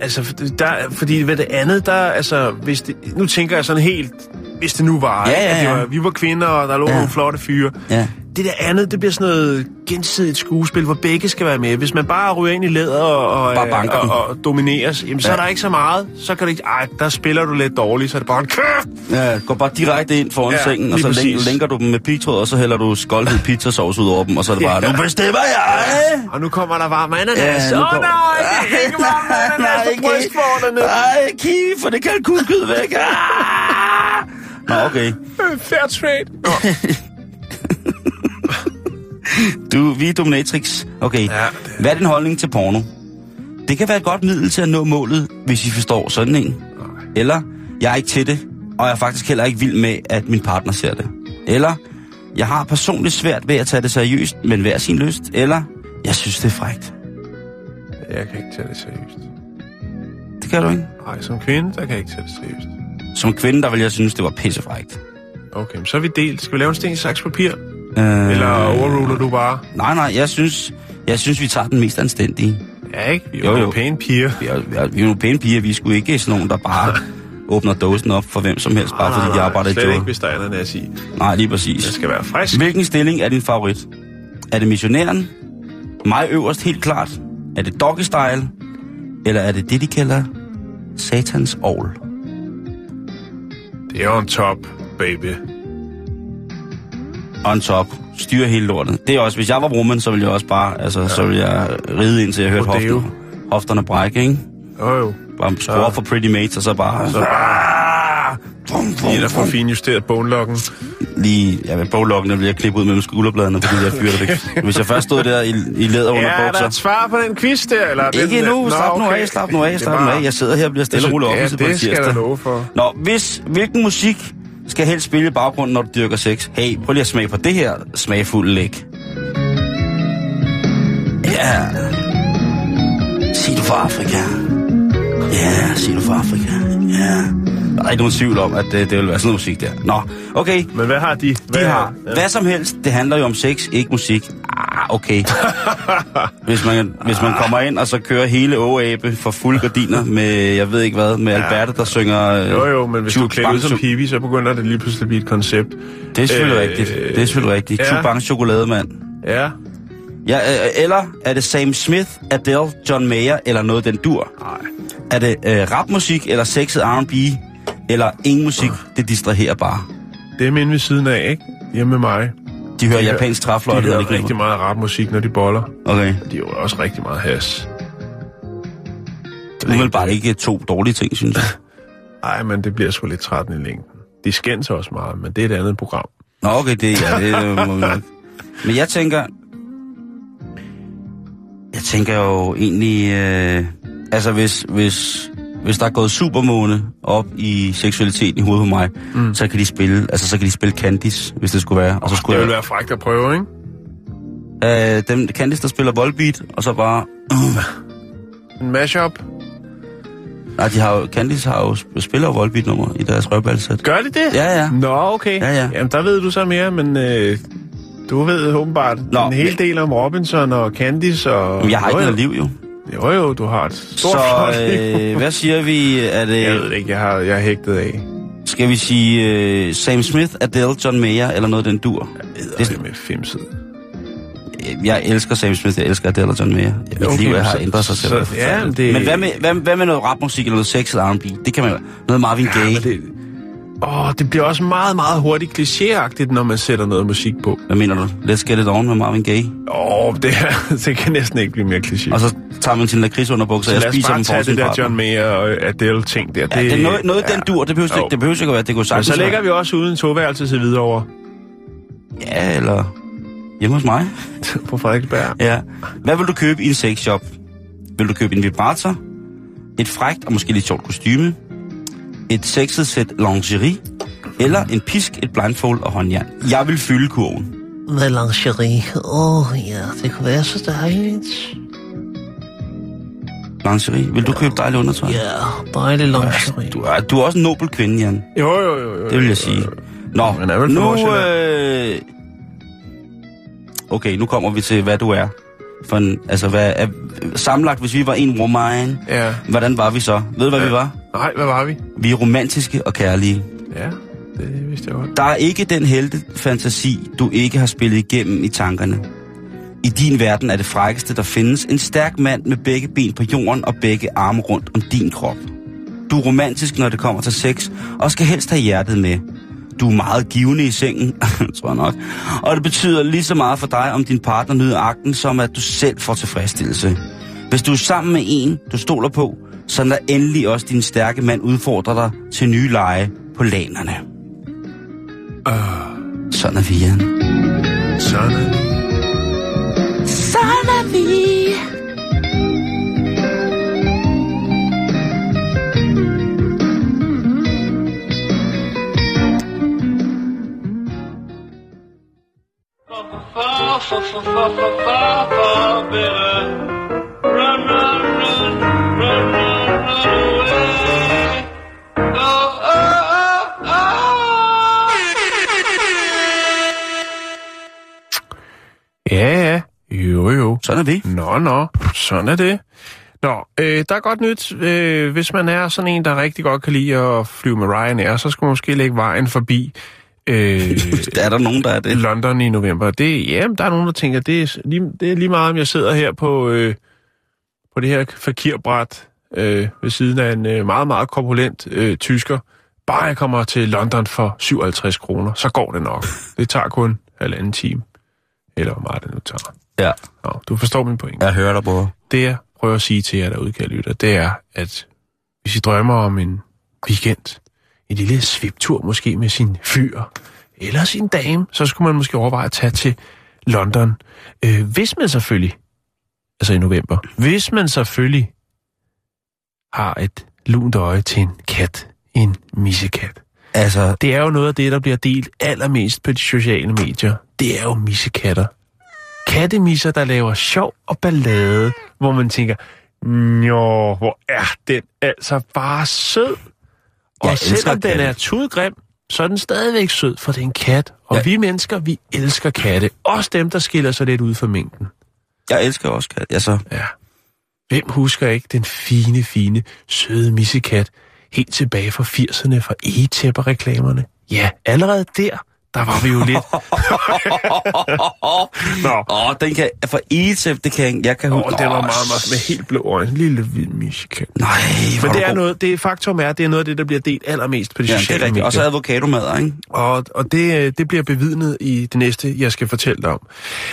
Altså, der, fordi ved det andet, der, altså, hvis det, nu tænker jeg sådan helt, hvis det nu var, Ja, ikke? ja, at det ja. var, vi var kvinder, og der lå Ja. nogle flotte fyre. Ja. det der andet, det bliver sådan noget gensidigt skuespil, hvor begge skal være med. Hvis man bare ryger ind i læder og, og, den. og, og domineres, jamen, så Ja. er der ikke så meget. Så kan det ikke, ej, der spiller du lidt dårligt, så er det bare en kæft. Ja, går bare direkte ind foran Ja, ja, sengen, og så præcis. lænker du dem med pigtråd, og så hælder du skoldhed pizzasauce ud over dem, og så er det bare, Ja. nu bestemmer jeg! Og nu kommer der varm ananas. Ja, Åh oh, nej, det er ikke varm ananas på brystvorterne. Nej, kiwi, for det kan kalkunkød væk. Ah! Nå, okay. Fair trade. Du, vi er dominatrix. Okay. Ja, det Hvad er din holdning til porno? Det kan være et godt middel til at nå målet, hvis I forstår sådan en. Eller, jeg er ikke til det, og jeg er faktisk heller ikke vild med, at min partner ser det. Eller, jeg har personligt svært ved at tage det seriøst, men hver sin lyst. Eller, jeg synes, det er frægt. Jeg kan ikke tage det seriøst. Det kan du ikke. Nej, som kvinde, der kan jeg ikke tage det seriøst. Som kvinde, der vil jeg synes, det var pissefrægt. Okay, så er vi delt. Skal vi lave en sten, saks, papir? Øh, Eller overruler du bare? Nej, nej, jeg synes, jeg synes, vi tager den mest anstændige. Ja, ikke? Vi er Jo, jo, jo. jo. pæne piger. Vi er, vi er, vi er nogle pæne piger, vi er sgu ikke sådan nogen, der bare åbner dåsen op for hvem som helst, bare fordi de arbejder i job. ikke, hvis der er ananas i. Nej, lige Det præcis. skal være frisk. Hvilken stilling er din favorit? Er det missionæren? Mig øverst helt klart. Er det doggy style? Eller er det det, de kalder satans all? Det er jo en top, baby. On top. Styre hele lortet. Det er også, hvis jeg var woman, så ville jeg også bare, altså, ja. så ville jeg ride ind til jeg hørte hofterne, hofterne brække, ikke? Jo, jo. Bare skrue op for Pretty Mates, og så bare... Så bare Vum, vum, lige der får finjusteret bonelokken. Lige, ja, med boglokkene bliver jeg klippet ud mellem skulderbladene, fordi jeg fyrer det. Hvis jeg først stod der i, i læder under Ja, er der bukser. et svar på den quiz der? Eller den Ikke der? endnu. Slap nu okay. af, slap nu af, slap nu af. Jeg sidder her og bliver stille og roligt Ja, opridset på en det skal jeg love for. Nå, hvis, hvilken musik skal helst spille i baggrunden, når du dyrker sex? Hey, prøv lige at smage på det her smagfulde læg. Ja. Sig du fra Afrika. Ja, sig du fra Afrika. Ja. Der er ikke nogen tvivl om, at det, det vil være sådan noget musik der. Nå, okay. Men hvad har de? Hvad De har Ja. hvad som helst. Det handler jo om sex, ikke musik. Ah, okay. hvis, man, hvis man kommer ind og så kører hele Åabe for fulde gardiner med, jeg ved ikke hvad, med Alberte, der synger... øh, Jo, jo, men hvis du er klædt ud som pibi, så begynder det lige pludselig at blive et koncept. Det er selvfølgelig Øh, rigtigt. Det er selvfølgelig rigtigt. ja. Ja. Chubang chokolademand. Ja. Ja, øh, eller er det Sam Smith, Adele, John Mayer eller noget den dur? Nej. Er det øh, rapmusik eller sexet R&B? Eller ingen musik, det distraherer bare. Det er minde ved siden af, ikke? Hjemme med mig. De hører De japansk når de hører rigtig knipper. meget rapmusik, når de boller. Okay. De hører også rigtig meget has. Det er umiddelbart ikke to dårlige ting, synes jeg. Ej, men det bliver sgu lidt trættende i længden. De skændes også meget, men det er et andet program. Nå, okay, det, ja, det må vi nok. Men jeg tænker... Jeg tænker jo egentlig... Øh, altså, hvis, hvis, hvis der er gået supermåne op i seksualiteten i hovedet på mig, mm. så kan de spille, altså så kan de spille Candice, hvis det skulle være. Og så Det skulle vil jeg, være frækt at prøve, ikke? øh, dem Candice, der spiller Volbeat, og så bare... En mashup. Nej, de har jo, Candice har jo sp- spiller jo Volbeat-nummer i deres røvballsæt. Gør de det? Ja, ja. Nå, okay. Ja, ja. Jamen, der ved du så mere, men øh, du ved åbenbart Nå, en hel del om Robinson og Candice og... Men jeg har ikke noget liv, jo. Jo, jo, du har et stort Så øh, hvad siger vi? Er det, Jeg ved det ikke, jeg, har, jeg er hægtet af. Skal vi sige øh, Sam Smith, Adele, John Mayer eller noget den dur? Det er med femsid. Jeg elsker Sam Smith, jeg elsker Adele og John Mayer. Mit Okay, liv har ændret sig selv. så- Det ja, forfærdeligt. det- Men hvad med, hvad, hvad med noget rapmusik eller noget sexet R&B? Det kan man jo. Noget Marvin Gaye. men det, åh, det bliver også meget, meget hurtigt klichéagtigt, når man sætter noget musik på. Hvad mener du? Let's Get It On med Marvin Gaye. Åh, det, her, det kan næsten ikke blive mere kliché. Og så tager man sin lakrids under bukser, og så spiser dem for det der. John Mayer og Adele-ting der. Ja, det er noget, noget ja. den dur. Det behøver, Jo. ikke, det behøver ikke at være, det kunne Men sagtens så lægger være- vi også uden toværelse til videre over Ja, eller hjemme hos mig. på Frederiksberg. Ja. Hvad vil du købe i en sexshop? Vil du købe en vibrator? Et frægt og måske lidt sjovt kostyme? Et sexet sæt lingerie? Eller en pisk, et blindfold og håndjern? Jeg vil fylde kurven. Med lingerie. Åh, oh, ja, det kunne være så dejligt. Lingerie. Vil du købe dejligt undertøj? Ja, dejlig lingerie. Du er, du er også en nobel kvinde, Jan. Jo, jo, jo. jo Det vil jeg sige. Nå, Men er vel fra nu... Øh... Okay, nu kommer vi til, hvad du er. For en, altså, hvad er, sammenlagt, hvis vi var en woman, Ja. hvordan var vi så? Ved du, hvad vi var? Nej, hvad var vi? Vi er romantiske og kærlige. Ja. Det vidste jeg godt. Der er ikke den helte-fantasi, du ikke har spillet igennem i tankerne. I din verden er det frækkeste, der findes, en stærk mand med begge ben på jorden og begge arme rundt om din krop. Du er romantisk, når det kommer til sex, og skal helst have hjertet med. Du er meget givende i sengen, tror jeg nok. Og det betyder lige så meget for dig, om din partner nyder akten, som at du selv får tilfredsstillelse. Hvis du er sammen med en, du stoler på, så lader endelig også din stærke mand udfordre dig til nye lege på lanerne. Uh, sådan er vi, Jan. Sådan. Sådan er vi. Far, far, far, far, far, far, far better. Run, Sådan er vi. Nå, nå. Sådan er det. Nå, øh, der er godt nyt. Øh, hvis man er sådan en, der rigtig godt kan lide at flyve med Ryanair, så skal man måske lægge vejen forbi øh, er der nogen, der er det? London i november. Det, ja, der er nogen, der tænker, det er, lige, det er lige meget, om jeg sidder her på, øh, på det her fakirbræt øh, ved siden af en øh, meget, meget korpulent øh, tysker. Bare jeg kommer til London for 57 kroner, så går det nok. Det tager kun halvanden time. Eller hvor meget det nu tager. Ja, Nå, du forstår min point. jeg hører dig, bror. Det, jeg prøver at sige til jer derude, kære lytter, det er, at hvis I drømmer om en weekend, en lille sviptur måske med sin fyr, eller sin dame, så skulle man måske overveje at tage til London. Øh, hvis man selvfølgelig, altså i november, hvis man selvfølgelig har et lunt øje til en kat, en missekat. Altså, Det er jo noget af det, der bliver delt allermest på de sociale medier. Det er jo missekatter. Kattemisser, der laver sjov og ballade, hvor man tænker, Nå, hvor er den altså bare sød. Og Jeg selvom den katte. er tudgrim, så er den stadigvæk sød, for det er en kat. Og Ja. vi mennesker, vi elsker katte. Også dem, der skiller sig lidt ud fra mængden. jeg elsker også kat. Altså, Ja. Hvem husker ikke den fine, fine, søde missekat helt tilbage fra 80'erne fra egetæpper-reklamerne? Ja, allerede der, der var vi jo lidt... Nå, Åh, oh, den kan... For ETF, det kan jeg... Kan Åh, huske... den var Åh, meget, meget med helt blå øjne. Lille hvid missekat. Nej, Men det er god. noget, det faktum er, det er noget af det, der bliver delt allermest på de Ja, det sociale er rigtigt. Og så avocadomad, ikke? Og, og det, øh, det bliver bevidnet i det næste, jeg skal fortælle dig om.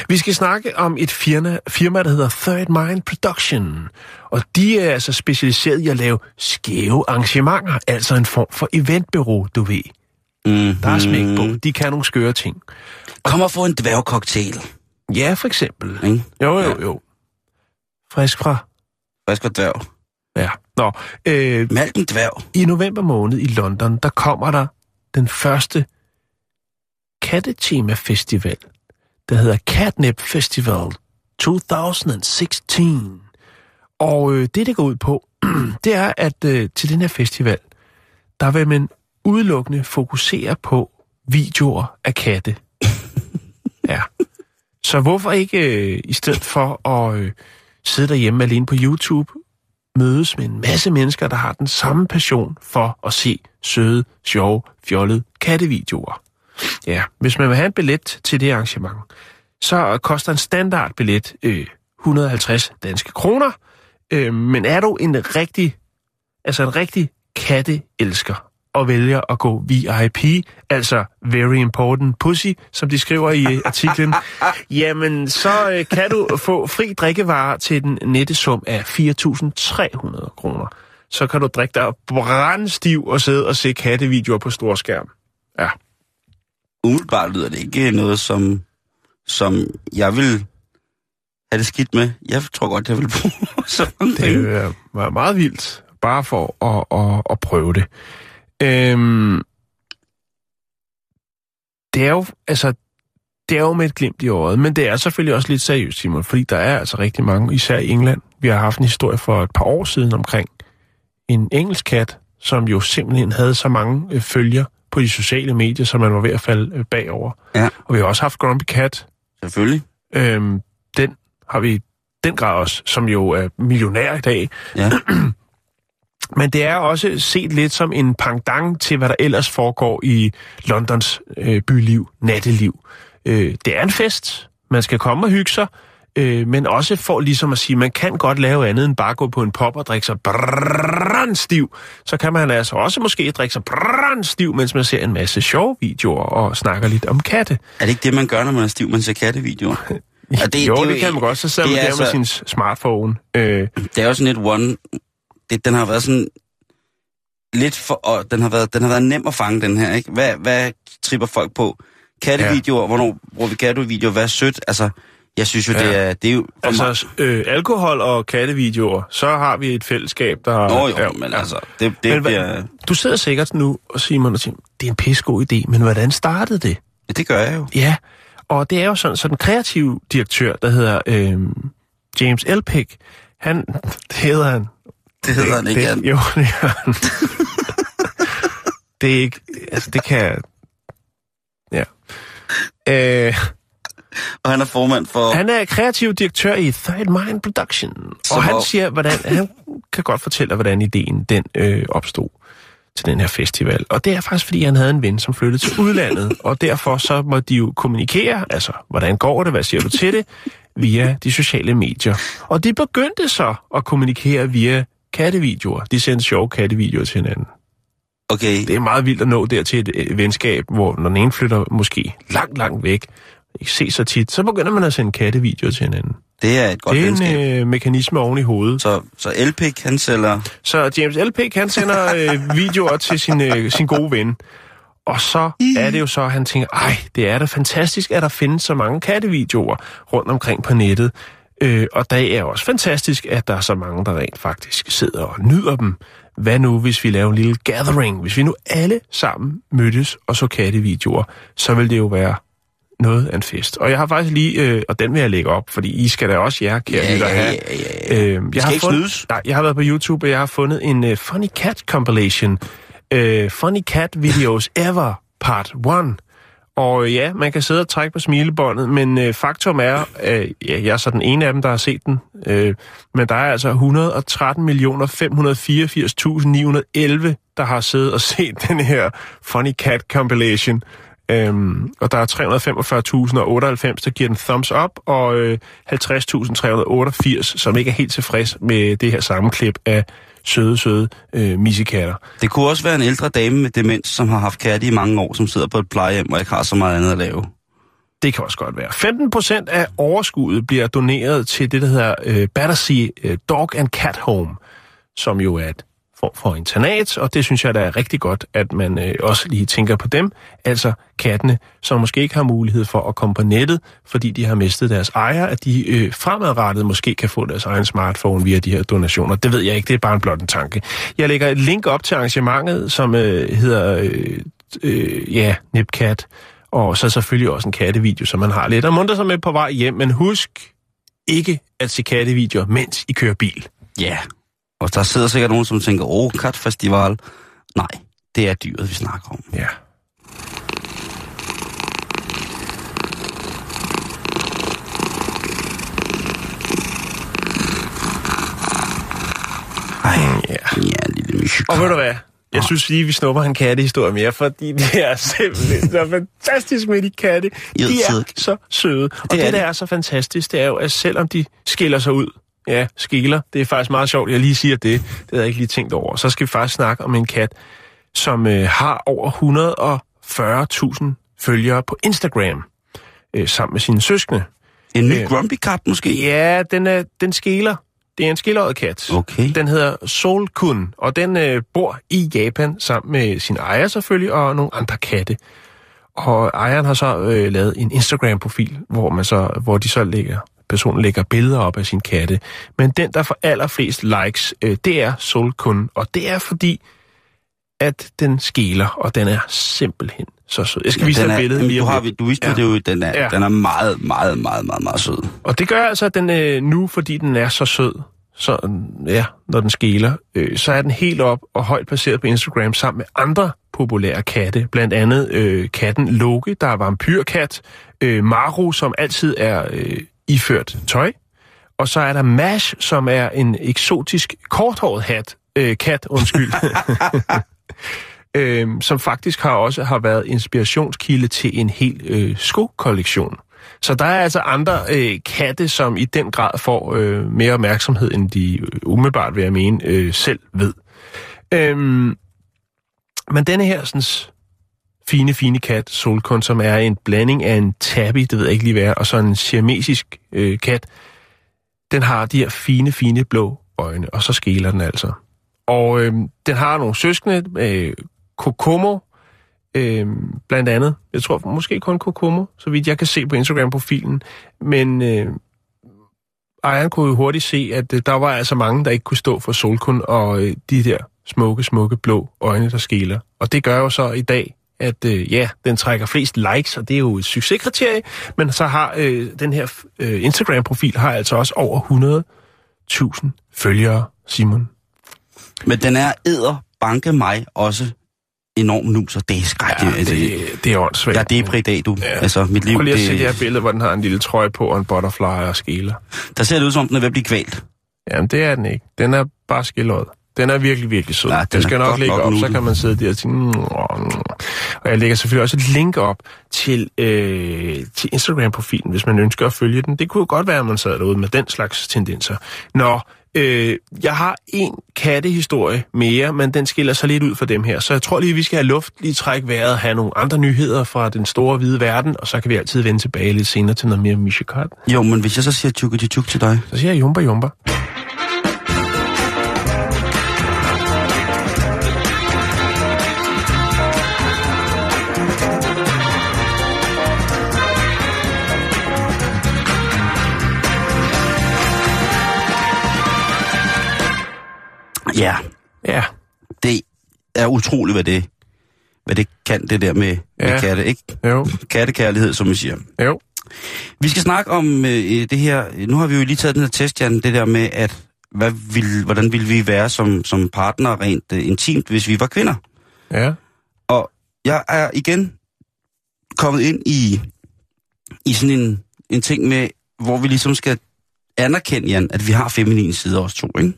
Vi skal snakke om et firma, firma, der hedder Third Mind Production. Og de er altså specialiseret i at lave skæve arrangementer, altså en form for eventbureau, du ved. Mm. Der er smæk på. De kan nogle skøre ting. Kom og få en dværgcocktail, Ja, for eksempel. ikke? Jo, jo, jo. Frisk fra... Frisk og dværg. Ja. Nå, øh, Mælk en dværg. i november måned i London, der kommer der den første kattetema festival, der hedder Catnip Festival 2016. Og øh, det, det går ud på, det er, at øh, til den her festival, der vil man udelukkende fokusere på videoer af katte. ja. Så hvorfor ikke, øh, i stedet for at øh, sidde derhjemme alene på YouTube, mødes med en masse mennesker, der har den samme passion for at se søde, sjove, fjollede kattevideoer. Ja, hvis man vil have en billet til det arrangement, så koster en standardbillet øh, 150 danske kroner. Øh, men er du en rigtig, altså en rigtig katteelsker og vælger at gå VIP, altså Very Important Pussy, som de skriver i øh, artiklen, jamen så øh, kan du få fri drikkevarer til den nette sum af 4.300 kroner. Så kan du drikke dig brandstiv og sidde og se kattevideoer på stor skærm. Ja. Umiddelbart lyder det ikke noget, som, som jeg vil have det skidt med. Jeg tror godt, jeg vil bruge så mange Det er meget vildt, bare for at, at, at prøve det. Øhm, det er jo, altså, det er jo med et glimt i øjet, men det er selvfølgelig også lidt seriøst, Simon, fordi der er altså rigtig mange, især i England. Vi har haft en historie for et par år siden omkring en engelsk kat, som jo simpelthen havde så mange øh, følger på de sociale medier, som man var ved at falde øh, bagover. Ja. Og vi har også haft Grumpy Cat, Selvfølgelig. Øhm, den har vi den grad også, som jo er millionær i dag. Ja. Men det er også set lidt som en pangdang til, hvad der ellers foregår i Londons øh, byliv, natteliv. Øh, det er en fest. Man skal komme og hygge sig, øh, men også for ligesom at sige, man kan godt lave andet end bare gå på en pop og drikke sig brandstiv. Så kan man altså også måske drikke sig brandstiv, mens man ser en masse sjove videoer og snakker lidt om katte. Er det ikke det, man gør, når man er stiv, man ser kattevideoer? Ja, det, jo, det, det kan man godt. Så sidder man der er med altså- sin smartphone. Øh, Det er jo sådan lidt one... Det, den har været sådan lidt for... Og den har været, den har været nem at fange, den her, ikke? Hvad, hvad tripper folk på? Kattevideoer, ja. hvornår bruger vi kattevideoer? Hvad er sødt? Altså, jeg synes jo, ja. det, er, det er jo... altså, øh, alkohol og kattevideoer, så har vi et fællesskab, der... Nå jo, ja, men altså, det, det Men bliver... Du sidder sikkert nu, og Simon, og siger, det er en pissegod idé, men hvordan startede det? Ja, det gør jeg jo. Ja, og det er jo sådan, så den kreative direktør, der hedder øh, James Elpick, han, det hedder han. Det hedder han ikke. det. Jo, det han. det er ikke, altså det kan, ja. Øh, Og han er formand for... han er kreativ direktør i Third Mind Production, Som og han siger, hvordan, han kan godt fortælle hvordan ideen den øh, opstod til den her festival. Og det er faktisk, fordi han havde en ven, som flyttede til udlandet, og derfor så må de jo kommunikere, altså, hvordan går det, hvad siger du til det, via de sociale medier. Og de begyndte så at kommunikere via kattevideoer. De sendte sjove kattevideoer til hinanden. Okay, Det er meget vildt at nå dertil et øh, venskab, hvor når den ene flytter måske langt, langt væk, ikke se så tit, så begynder man at sende kattevideoer til hinanden. det er et godt det er venskab. en øh, mekanisme oven i hovedet. Så, så Elpik, han sælger... Så James Elpick, han sender øh, videoer til sin, øh, sin gode ven. Og så er det jo så, at han tænker, ej, det er da fantastisk, at der findes så mange kattevideoer rundt omkring på nettet. Øh, og det er også fantastisk, at der er så mange, der rent faktisk sidder og nyder dem. Hvad nu, hvis vi laver en lille gathering? Hvis vi nu alle sammen mødtes og så kattevideoer, så vil det jo være noget af en fest. Og jeg har faktisk lige, øh, og den vil jeg lægge op, fordi I skal da også, jer kære Ja, lytter, ja, ja, ja, ja. Øh, jeg skal har ikke fundet, snydes. Nej, jeg har været på YouTube, og jeg har fundet en uh, Funny Cat compilation. Uh, funny Cat Videos Ever Part 1. Og ja, man kan sidde og trække på smilebåndet, men øh, faktum er, øh, ja, jeg er så den ene af dem, der har set den, øh, men der er altså 113.584.911, der har siddet og set den her Funny Cat compilation. Øhm, og der er 345.098, der giver den thumbs up, og øh, 50.388, som ikke er helt tilfreds med det her sammenklip af søde, søde øh, missekatter. Det kunne også være en ældre dame med demens, som har haft katte i mange år, som sidder på et plejehjem og ikke har så meget andet at lave. Det kan også godt være. 15 procent af overskuddet bliver doneret til det, der hedder øh, Battersea øh, Dog and Cat Home, som jo er et form for internat, og det synes jeg, der er rigtig godt, at man øh, også lige tænker på dem, altså kattene, som måske ikke har mulighed for at komme på nettet, fordi de har mistet deres ejer, at de øh, fremadrettet måske kan få deres egen smartphone via de her donationer. Det ved jeg ikke, det er bare en blot en tanke. Jeg lægger et link op til arrangementet, som øh, hedder, øh, øh, ja, Nipcat, og så selvfølgelig også en kattevideo, som man har lidt og munter sig med på vej hjem. Men husk ikke at se kattevideoer, mens I kører bil. Ja. Yeah. Og der sidder sikkert nogen, som tænker, åh, oh, katfestival. Nej, det er dyret, vi snakker om. Ja. Ej, Ja. ja, lille Michel. Og ved du hvad? Jeg synes lige, vi snupper en kattehistorie mere, fordi det er simpelthen så fantastisk med de katte. De er så søde. Og det, er det, der de. er så fantastisk, det er jo, at selvom de skiller sig ud, ja, skiller, det er faktisk meget sjovt, jeg lige siger det, det havde jeg ikke lige tænkt over. Så skal vi faktisk snakke om en kat, som øh, har over 140.000 følgere på Instagram, øh, sammen med sine søskende. En ny Øh. Grumpy Cat måske? Ja, den, er, den skiller. Det er en skilåret kat. Okay. Den hedder Solkun, og den øh, bor i Japan sammen med sin ejer selvfølgelig, og nogle andre katte. Og ejeren har så øh, lavet en Instagram-profil, hvor, man så, hvor de så lægger, personen lægger billeder op af sin katte. Men den, der får allerflest likes, øh, det er Solkun, og det er fordi, at den skæler, og den er simpelthen så sød. Jeg skal vise den dig et billede jamen, lige du, har, du viste Ja. ja. det jo, den er, Ja. ja. den er meget, meget, meget, meget, meget sød. Og det gør altså, at den øh, nu, fordi den er så sød, så ja, når den skæler, øh, så er den helt op og højt placeret på Instagram sammen med andre populære katte. Blandt andet øh, katten Loke, der er vampyrkat. Øh, Maru, som altid er øh, iført tøj. Og så er der Mash, som er en eksotisk korthåret hat, øh, kat, undskyld, øh, som faktisk har også har været inspirationskilde til en hel øh, skokollektion. Så der er altså andre øh, katte, som i den grad får øh, mere opmærksomhed, end de øh, umiddelbart, vil jeg mene, øh, selv ved. Øhm, men denne her sådan, fine, fine kat, Solkon, som er en blanding af en tabby, det ved jeg ikke lige hvad, og så en siamesisk øh, kat, den har de her fine, fine blå øjne, og så skæler den altså. Og øh, den har nogle søskende, øh, Kokomo, øh, blandt andet. Jeg tror måske kun Kokomo, så vidt jeg kan se på Instagram-profilen. Men øh, ejeren kunne jo hurtigt se, at øh, der var altså mange, der ikke kunne stå for Solkun og øh, de der smukke, smukke blå øjne, der skæler. Og det gør jo så i dag, at øh, ja, den trækker flest likes, og det er jo et succeskriterie, men så har øh, den her øh, Instagram-profil har altså også over 100.000 følgere, Simon. Men den er æder banke mig også enormt nu, så det er skrækkeligt. Ja, altså, det, det er åndssvagt. jeg er depri i dag, du. Ja. Altså, mit liv, Prøv lige at se det, det her billede, hvor den har en lille trøje på og en butterfly og skæler. der ser det ud som, om den er ved at blive kvalt. Jamen, det er den ikke. Den er bare skilleret. Den er virkelig, virkelig sød. Ja, den den skal nok ligge nok op, så nuttet. kan man sidde der og tænke... "Mm, mm." Og jeg lægger selvfølgelig også et link op til, øh, til Instagram-profilen, hvis man ønsker at følge den. Det kunne jo godt være, at man sad derude med den slags tendenser. Nå, øh, jeg har en kattehistorie mere, men den skiller sig lidt ud fra dem her. Så jeg tror lige, vi skal have luft, lige trække vejret, have nogle andre nyheder fra den store hvide verden, og så kan vi altid vende tilbage lidt senere til noget mere Misha Kat. Jo, men hvis jeg så siger tjukke tjuk til dig, Så siger jeg jumper, jumper. Ja, Ja, det er utroligt, hvad det, hvad det kan, det der med, med Ja. katte, ikke? jo, Kattekærlighed, som vi siger. jo. Vi skal snakke om øh, det her, nu har vi jo lige taget den her test, Jan, det der med, at hvad vil, hvordan ville vi være som, som partner rent øh, intimt, hvis vi var kvinder? Ja, Og jeg er igen kommet ind i, i sådan en, en ting med, hvor vi ligesom skal anerkende, Jan, at vi har feminine sider også to, ikke?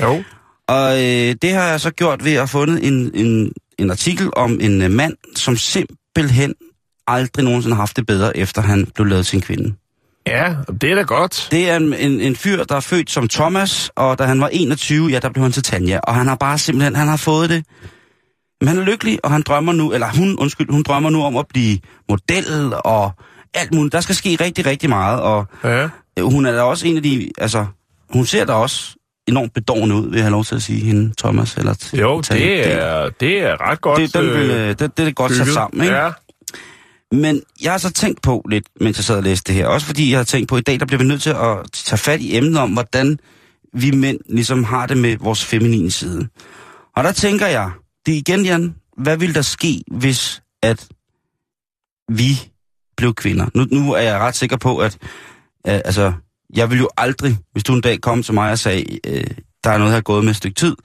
jo. Og øh, det har jeg så gjort ved at have fundet en, en, en artikel om en øh, mand, som simpelthen aldrig nogensinde har haft det bedre, efter han blev lavet til en kvinde. Ja, det er da godt. Det er en, en, en fyr, der er født som Thomas, og da han var 21, ja, der blev han til Tanja. Og han har bare simpelthen, han har fået det. Men han er lykkelig, og han drømmer nu, eller hun, undskyld, hun drømmer nu om at blive model og alt muligt. Der skal ske rigtig, rigtig meget, og Ja. hun er da også en af de, altså, hun ser da også enormt bedårende ud, vil jeg have lov til at sige, hende, Thomas, eller t- Jo, det er, det er ret godt det, den vil, øh, det, det er det godt sat sammen, ikke? Ja, Men jeg har så tænkt på lidt, mens jeg sad og læste det her, også fordi jeg har tænkt på, at i dag der bliver vi nødt til at tage fat i emnet om, hvordan vi mænd ligesom har det med vores feminine side. Og der tænker jeg, det igen, Jan, hvad ville der ske, hvis at vi blev kvinder? Nu, nu er jeg ret sikker på, at øh, altså, jeg vil jo aldrig, hvis du en dag kom til mig og sagde, øh, der er noget, jeg har gået med et stykke tid,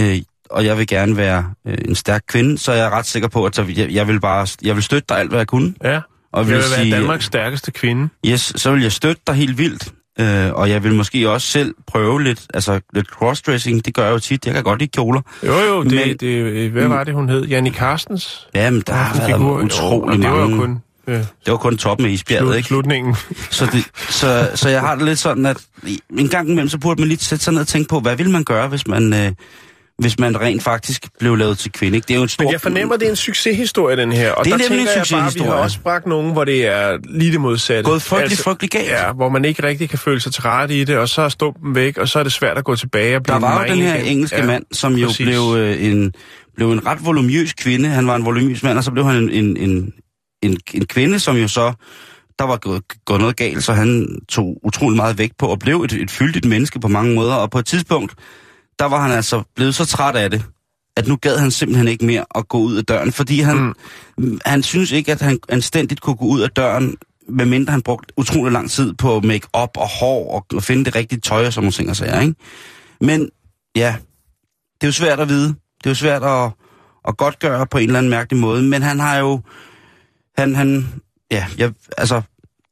øh, og jeg vil gerne være øh, en stærk kvinde, så er jeg ret sikker på, at så, jeg, jeg vil bare jeg vil støtte dig alt, hvad jeg kunne. ja. Og Jeg vil vil være sige, Danmarks stærkeste kvinde. yes, så vil jeg støtte dig helt vildt. Øh, og jeg vil måske også selv prøve lidt, altså lidt crossdressing, det gør jeg jo tit. Jeg kan godt lide kjoler. Jo, jo, det, Men- det, hvad var det, hun hed? Janni Carstens? Jamen, der har været utrolig det var jo mange. kun øh, Det var kun toppen af isbjerget, slut, ikke? slutningen. Så, det, så, så jeg har det lidt sådan, at en gang imellem, så burde man lige sætte sig ned og tænke på, hvad vil man gøre, hvis man, øh, hvis man rent faktisk blev lavet til kvinde, ikke? Det er jo en stor... Men jeg fornemmer, det er en succeshistorie, den her. Og Det er der nemlig en tænker jeg bare, vi succeshistorie. har også bragt nogen, hvor det er lige det modsatte. Gået frygtelig, frygtelig galt. Ja, hvor man ikke rigtig kan føle sig til rette i det, og så er stumpen væk, og så er det svært at gå tilbage og blive Der var jo den her igen. engelske ja. mand, som jo præcis. blev, øh, en, blev en ret volumøs kvinde. Han var en volumøs mand, og så blev han en, en, en, en, en kvinde, som jo så... Der var gået, gået noget galt, så han tog utrolig meget vægt på og blev et, et fyldigt menneske på mange måder. Og på et tidspunkt, der var han altså blevet så træt af det, at nu gad han simpelthen ikke mere at gå ud af døren, fordi han, mm. han synes ikke, at han anstændigt kunne gå ud af døren, medmindre han brugte utrolig lang tid på make-up og hår og, og finde det rigtige tøj og sådan nogle ting og sager, ikke? Men ja, det er jo svært at vide. Det er jo svært at, at godt gøre på en eller anden mærkelig måde, men han har jo, han, han, ja, jeg, altså,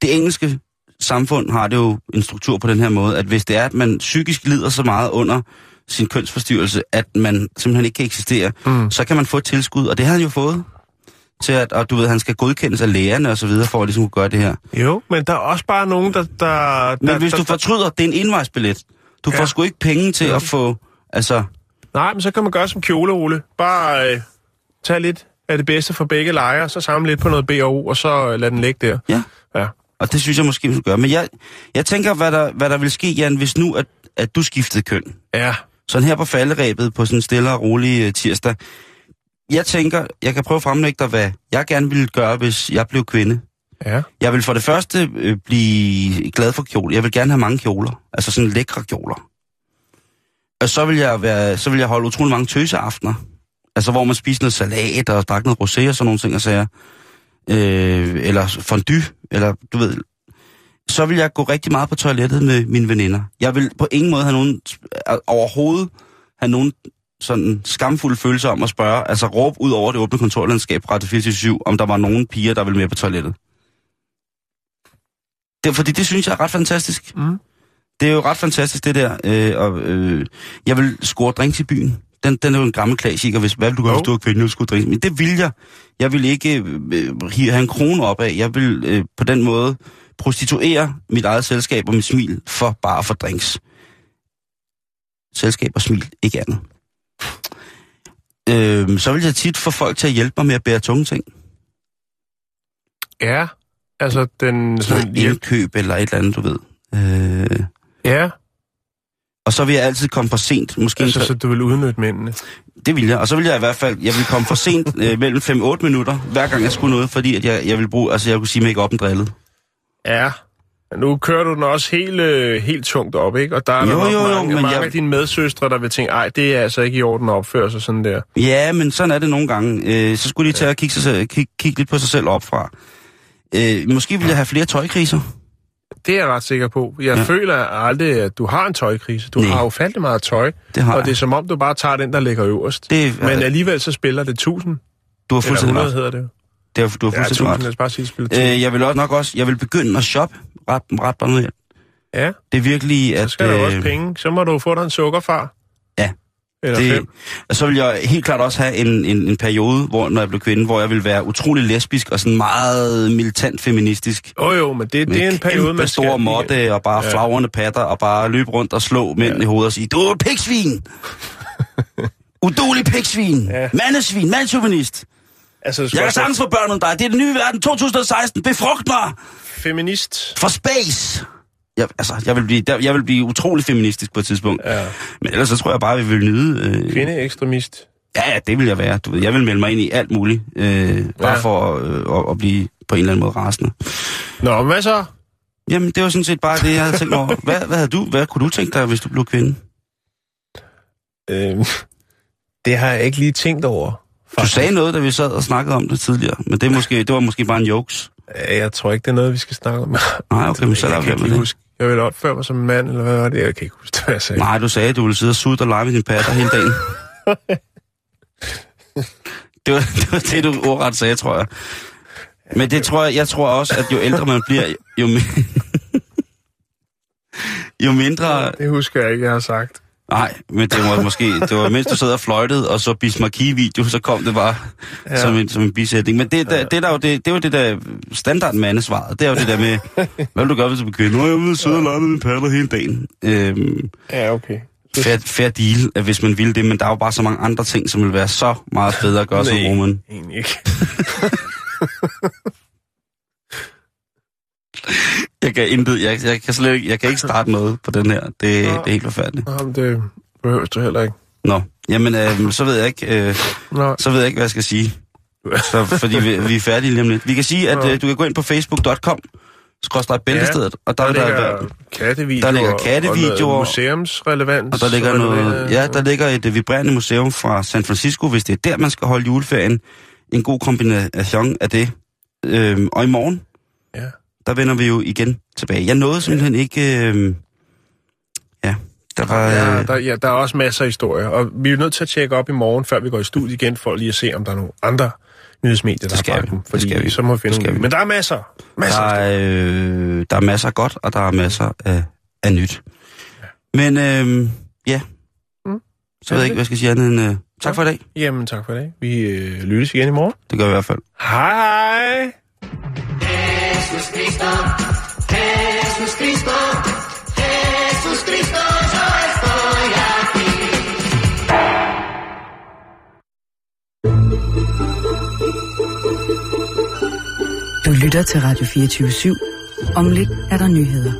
det engelske samfund har det jo en struktur på den her måde, at hvis det er, at man psykisk lider så meget under sin kønsforstyrrelse, at man simpelthen ikke kan eksistere, Mm. så kan man få et tilskud, og det har han jo fået til at, og du ved, han skal godkendes af lægerne og så videre, for at ligesom kunne gøre det her. Jo, men der er også bare nogen, der... der Men der, hvis der, du fortryder, det er en indvejsbillet. Du Ja. får sgu ikke penge til Ja. at få, altså, Nej, men så kan man gøre som kjole, Ole. Bare øh, tage lidt af det bedste fra begge lejre, så samle lidt på noget BO, og så øh, lad den ligge der. ja. Ja. Og det synes jeg måske, vi skal gøre. Men jeg, jeg tænker, hvad der, hvad der vil ske, Jan, hvis nu, at, at du skiftede køn. Ja. Sådan her på falderæbet på sådan en stille og rolig uh, tirsdag. Jeg tænker, jeg kan prøve at fremlægge dig, hvad jeg gerne ville gøre, hvis jeg blev kvinde. Ja. Jeg vil for det første øh, blive glad for kjoler. Jeg vil gerne have mange kjoler. Altså sådan lækre kjoler. Og så vil jeg, være, så vil jeg holde utrolig mange tøseaftener. Altså hvor man spiser noget salat og drikker noget rosé og sådan nogle ting og sager. Øh, eller fondue, eller du ved. Så vil jeg gå rigtig meget på toilettet med mine veninder. Jeg vil på ingen måde have nogen, overhovedet have nogen sådan skamfulde følelser om at spørge, altså råbe ud over det åbne kontorlandskab fra Radio 24 om der var nogen piger, der ville med på toilettet. Det, fordi det synes jeg er ret fantastisk. Mm. Det er jo ret fantastisk, det der. Øh, og, øh, jeg vil score drinks i byen. Den, den er jo en gammel klassiker, hvis hvad vil du gøre, Jo. hvis du er kvinde, skulle drinks. Men det vil jeg. Jeg vil ikke øh, hive- have en krone op af. Jeg vil øh, på den måde prostituere mit eget selskab og mit smil for bare for drinks. Selskab og smil, ikke andet. Øh, så vil jeg tit få folk til at hjælpe mig med at bære tunge ting. Ja. Altså, den... Sådan Sådan, indkøb eller et eller andet, du ved. Øh, Ja, og så vil jeg altid komme for sent. Måske altså, så du vil udnytte mændene. Det vil jeg. Og så vil jeg i hvert fald, jeg vil komme for sent øh, mellem 5-8 minutter, hver gang jeg skulle noget, fordi at jeg, jeg vil bruge, altså jeg kunne sige make-up'en drillet. Ja. Men nu kører du den også helt, øh, helt tungt op, ikke? Og der er Jo, nok jo, jo, mange, men mange jeg- af dine medsøstre, der vil tænke, ej, det er altså ikke i orden at opføre sig sådan der. Ja, men sådan er det nogle gange. Øh, så skulle de tage og kigge, sig kigge, kigge lidt på sig selv opfra. Øh, måske vil jeg have flere tøjkriser. Det er jeg ret sikker på. Jeg Ja. ja. føler aldrig, at du har en tøjkrise. Du Nej. har ufattelig meget tøj, Det har og jeg. det er som om, du bare tager den, der ligger øverst. Det, Men alligevel så spiller det 1000, du har eller fuldstændig 100 ret. hedder det jo. Det har, du har Ja, fuldstændig 1000, ret. lad bare sige, spiller 1000. Øh, jeg vil også nok også, jeg vil begynde at shoppe ret, ret bare Ja, Det er virkelig, så at... skal der jo også øh, penge. Så må du få dig en sukkerfar. Eller det, fem. og så vil jeg helt klart også have en, en, en periode, hvor, når jeg blev kvinde, hvor jeg vil være utrolig lesbisk og sådan meget militant feministisk. Jo jo, men det, det er en periode, man skal... store måtte og bare ja. Flagrende patter og bare løbe rundt og slå mænd ja. i hovedet og sige, du er et pigsvin! Udulig pigsvin! Ja. Mandesvin! Mandsjuvenist! Altså, Jeg kan sagtens få børn om dig. Det er den nye verden 2016. Befrugt mig! feminist. For space! Jeg, altså, jeg vil, blive, der, jeg vil blive utrolig feministisk på et tidspunkt. Ja. Men ellers så tror jeg bare, vi vil nyde... Øh, Kvindeekstremist. Ja, ja, det vil jeg være. Du ved, jeg vil melde mig ind i alt muligt. Øh, bare Ja. for øh, at, at blive på en eller anden måde rasende. Nå, hvad så? Jamen, det var sådan set bare det, jeg havde tænkt over. Hvad, hvad, havde du, hvad kunne du tænke dig, hvis du blev kvinde? Øh, det har jeg ikke lige tænkt over. Du sagde noget, da vi sad og snakkede om det tidligere, men det, er måske, det var måske bare en jokes. Jeg tror ikke, det er noget, vi skal snakke om. Nej, okay, men så kan være ikke med lige det. huske. Jeg vil opføre mig som en mand, eller hvad var det? Jeg kan ikke huske, hvad jeg sagde. Nej, du sagde, at du ville sidde og sutte og lege med din patter hele dagen. det, var, det var det, du ordret sagde, tror jeg. Men det tror jeg, jeg tror også, at jo ældre man bliver, jo, jo mindre... Det husker jeg ikke, jeg har sagt. Nej, men det var måske, det var mens du sad og fløjtede, og så Bismarcky-video, så kom det bare ja. Som, en, som en bisætning. Men det, der, det, der, jo det, det var det der standard mandesvaret. Det er jo det der med, hvad vil du gøre, hvis du bliver kvinde? Nå, jeg vil sidde og lege med min patter hele dagen. Øhm, Ja, okay. fair, fair deal, at hvis man ville det, men der er jo bare så mange andre ting, som vil være så meget bedre at gøre som Nej. woman. Egentlig ikke. Jeg kan intet, jeg, jeg, kan slet ikke, jeg kan ikke starte noget på den her. Det, det er helt forfærdeligt. Nå, men det behøver du heller ikke. Nå, jamen, øh, så ved jeg ikke, øh, Nå, så ved jeg ikke, hvad jeg skal sige. Så, fordi vi, vi er færdige lige om lidt. Vi kan sige, at øh, du kan gå ind på facebook.com, skråstrej bæltestedet, og der, der, der, ligger der, kattevideoer. der ligger Og kattevideoer. noget museumsrelevans. og der ligger noget, ja, der ligger et øh, vibrerende museum fra San Francisco, hvis det er der, man skal holde juleferien. En god kombination af det. Øhm, og i morgen, Ja. Der vender vi jo igen tilbage. Jeg nåede simpelthen ikke... Øh, ja, der var... Ja, Øh, der, ja, der er også masser af historier, og vi er nødt til at tjekke op i morgen, før vi går i studiet igen, for lige at se, om der er nogle andre nyhedsmedier, der skal har bragt dem. Det Fordi skal vi. så må vi finde skal vi. Men der er masser. Masser. der, er, øh, der er masser af godt, og der er masser af, af nyt. Men øh, ja, Mm. Så ved jeg ikke, hvad jeg skal sige andet end... Øh, tak for i dag. Jamen, tak for i dag. Vi øh, lyttes igen i morgen. Det gør vi i hvert fald. Hej hej! Jesús Cristo, Jesús Cristo, Jesús Cristo, estoy aquí. Du lytter til Radio 24 /7. Om lidt er der nyheder.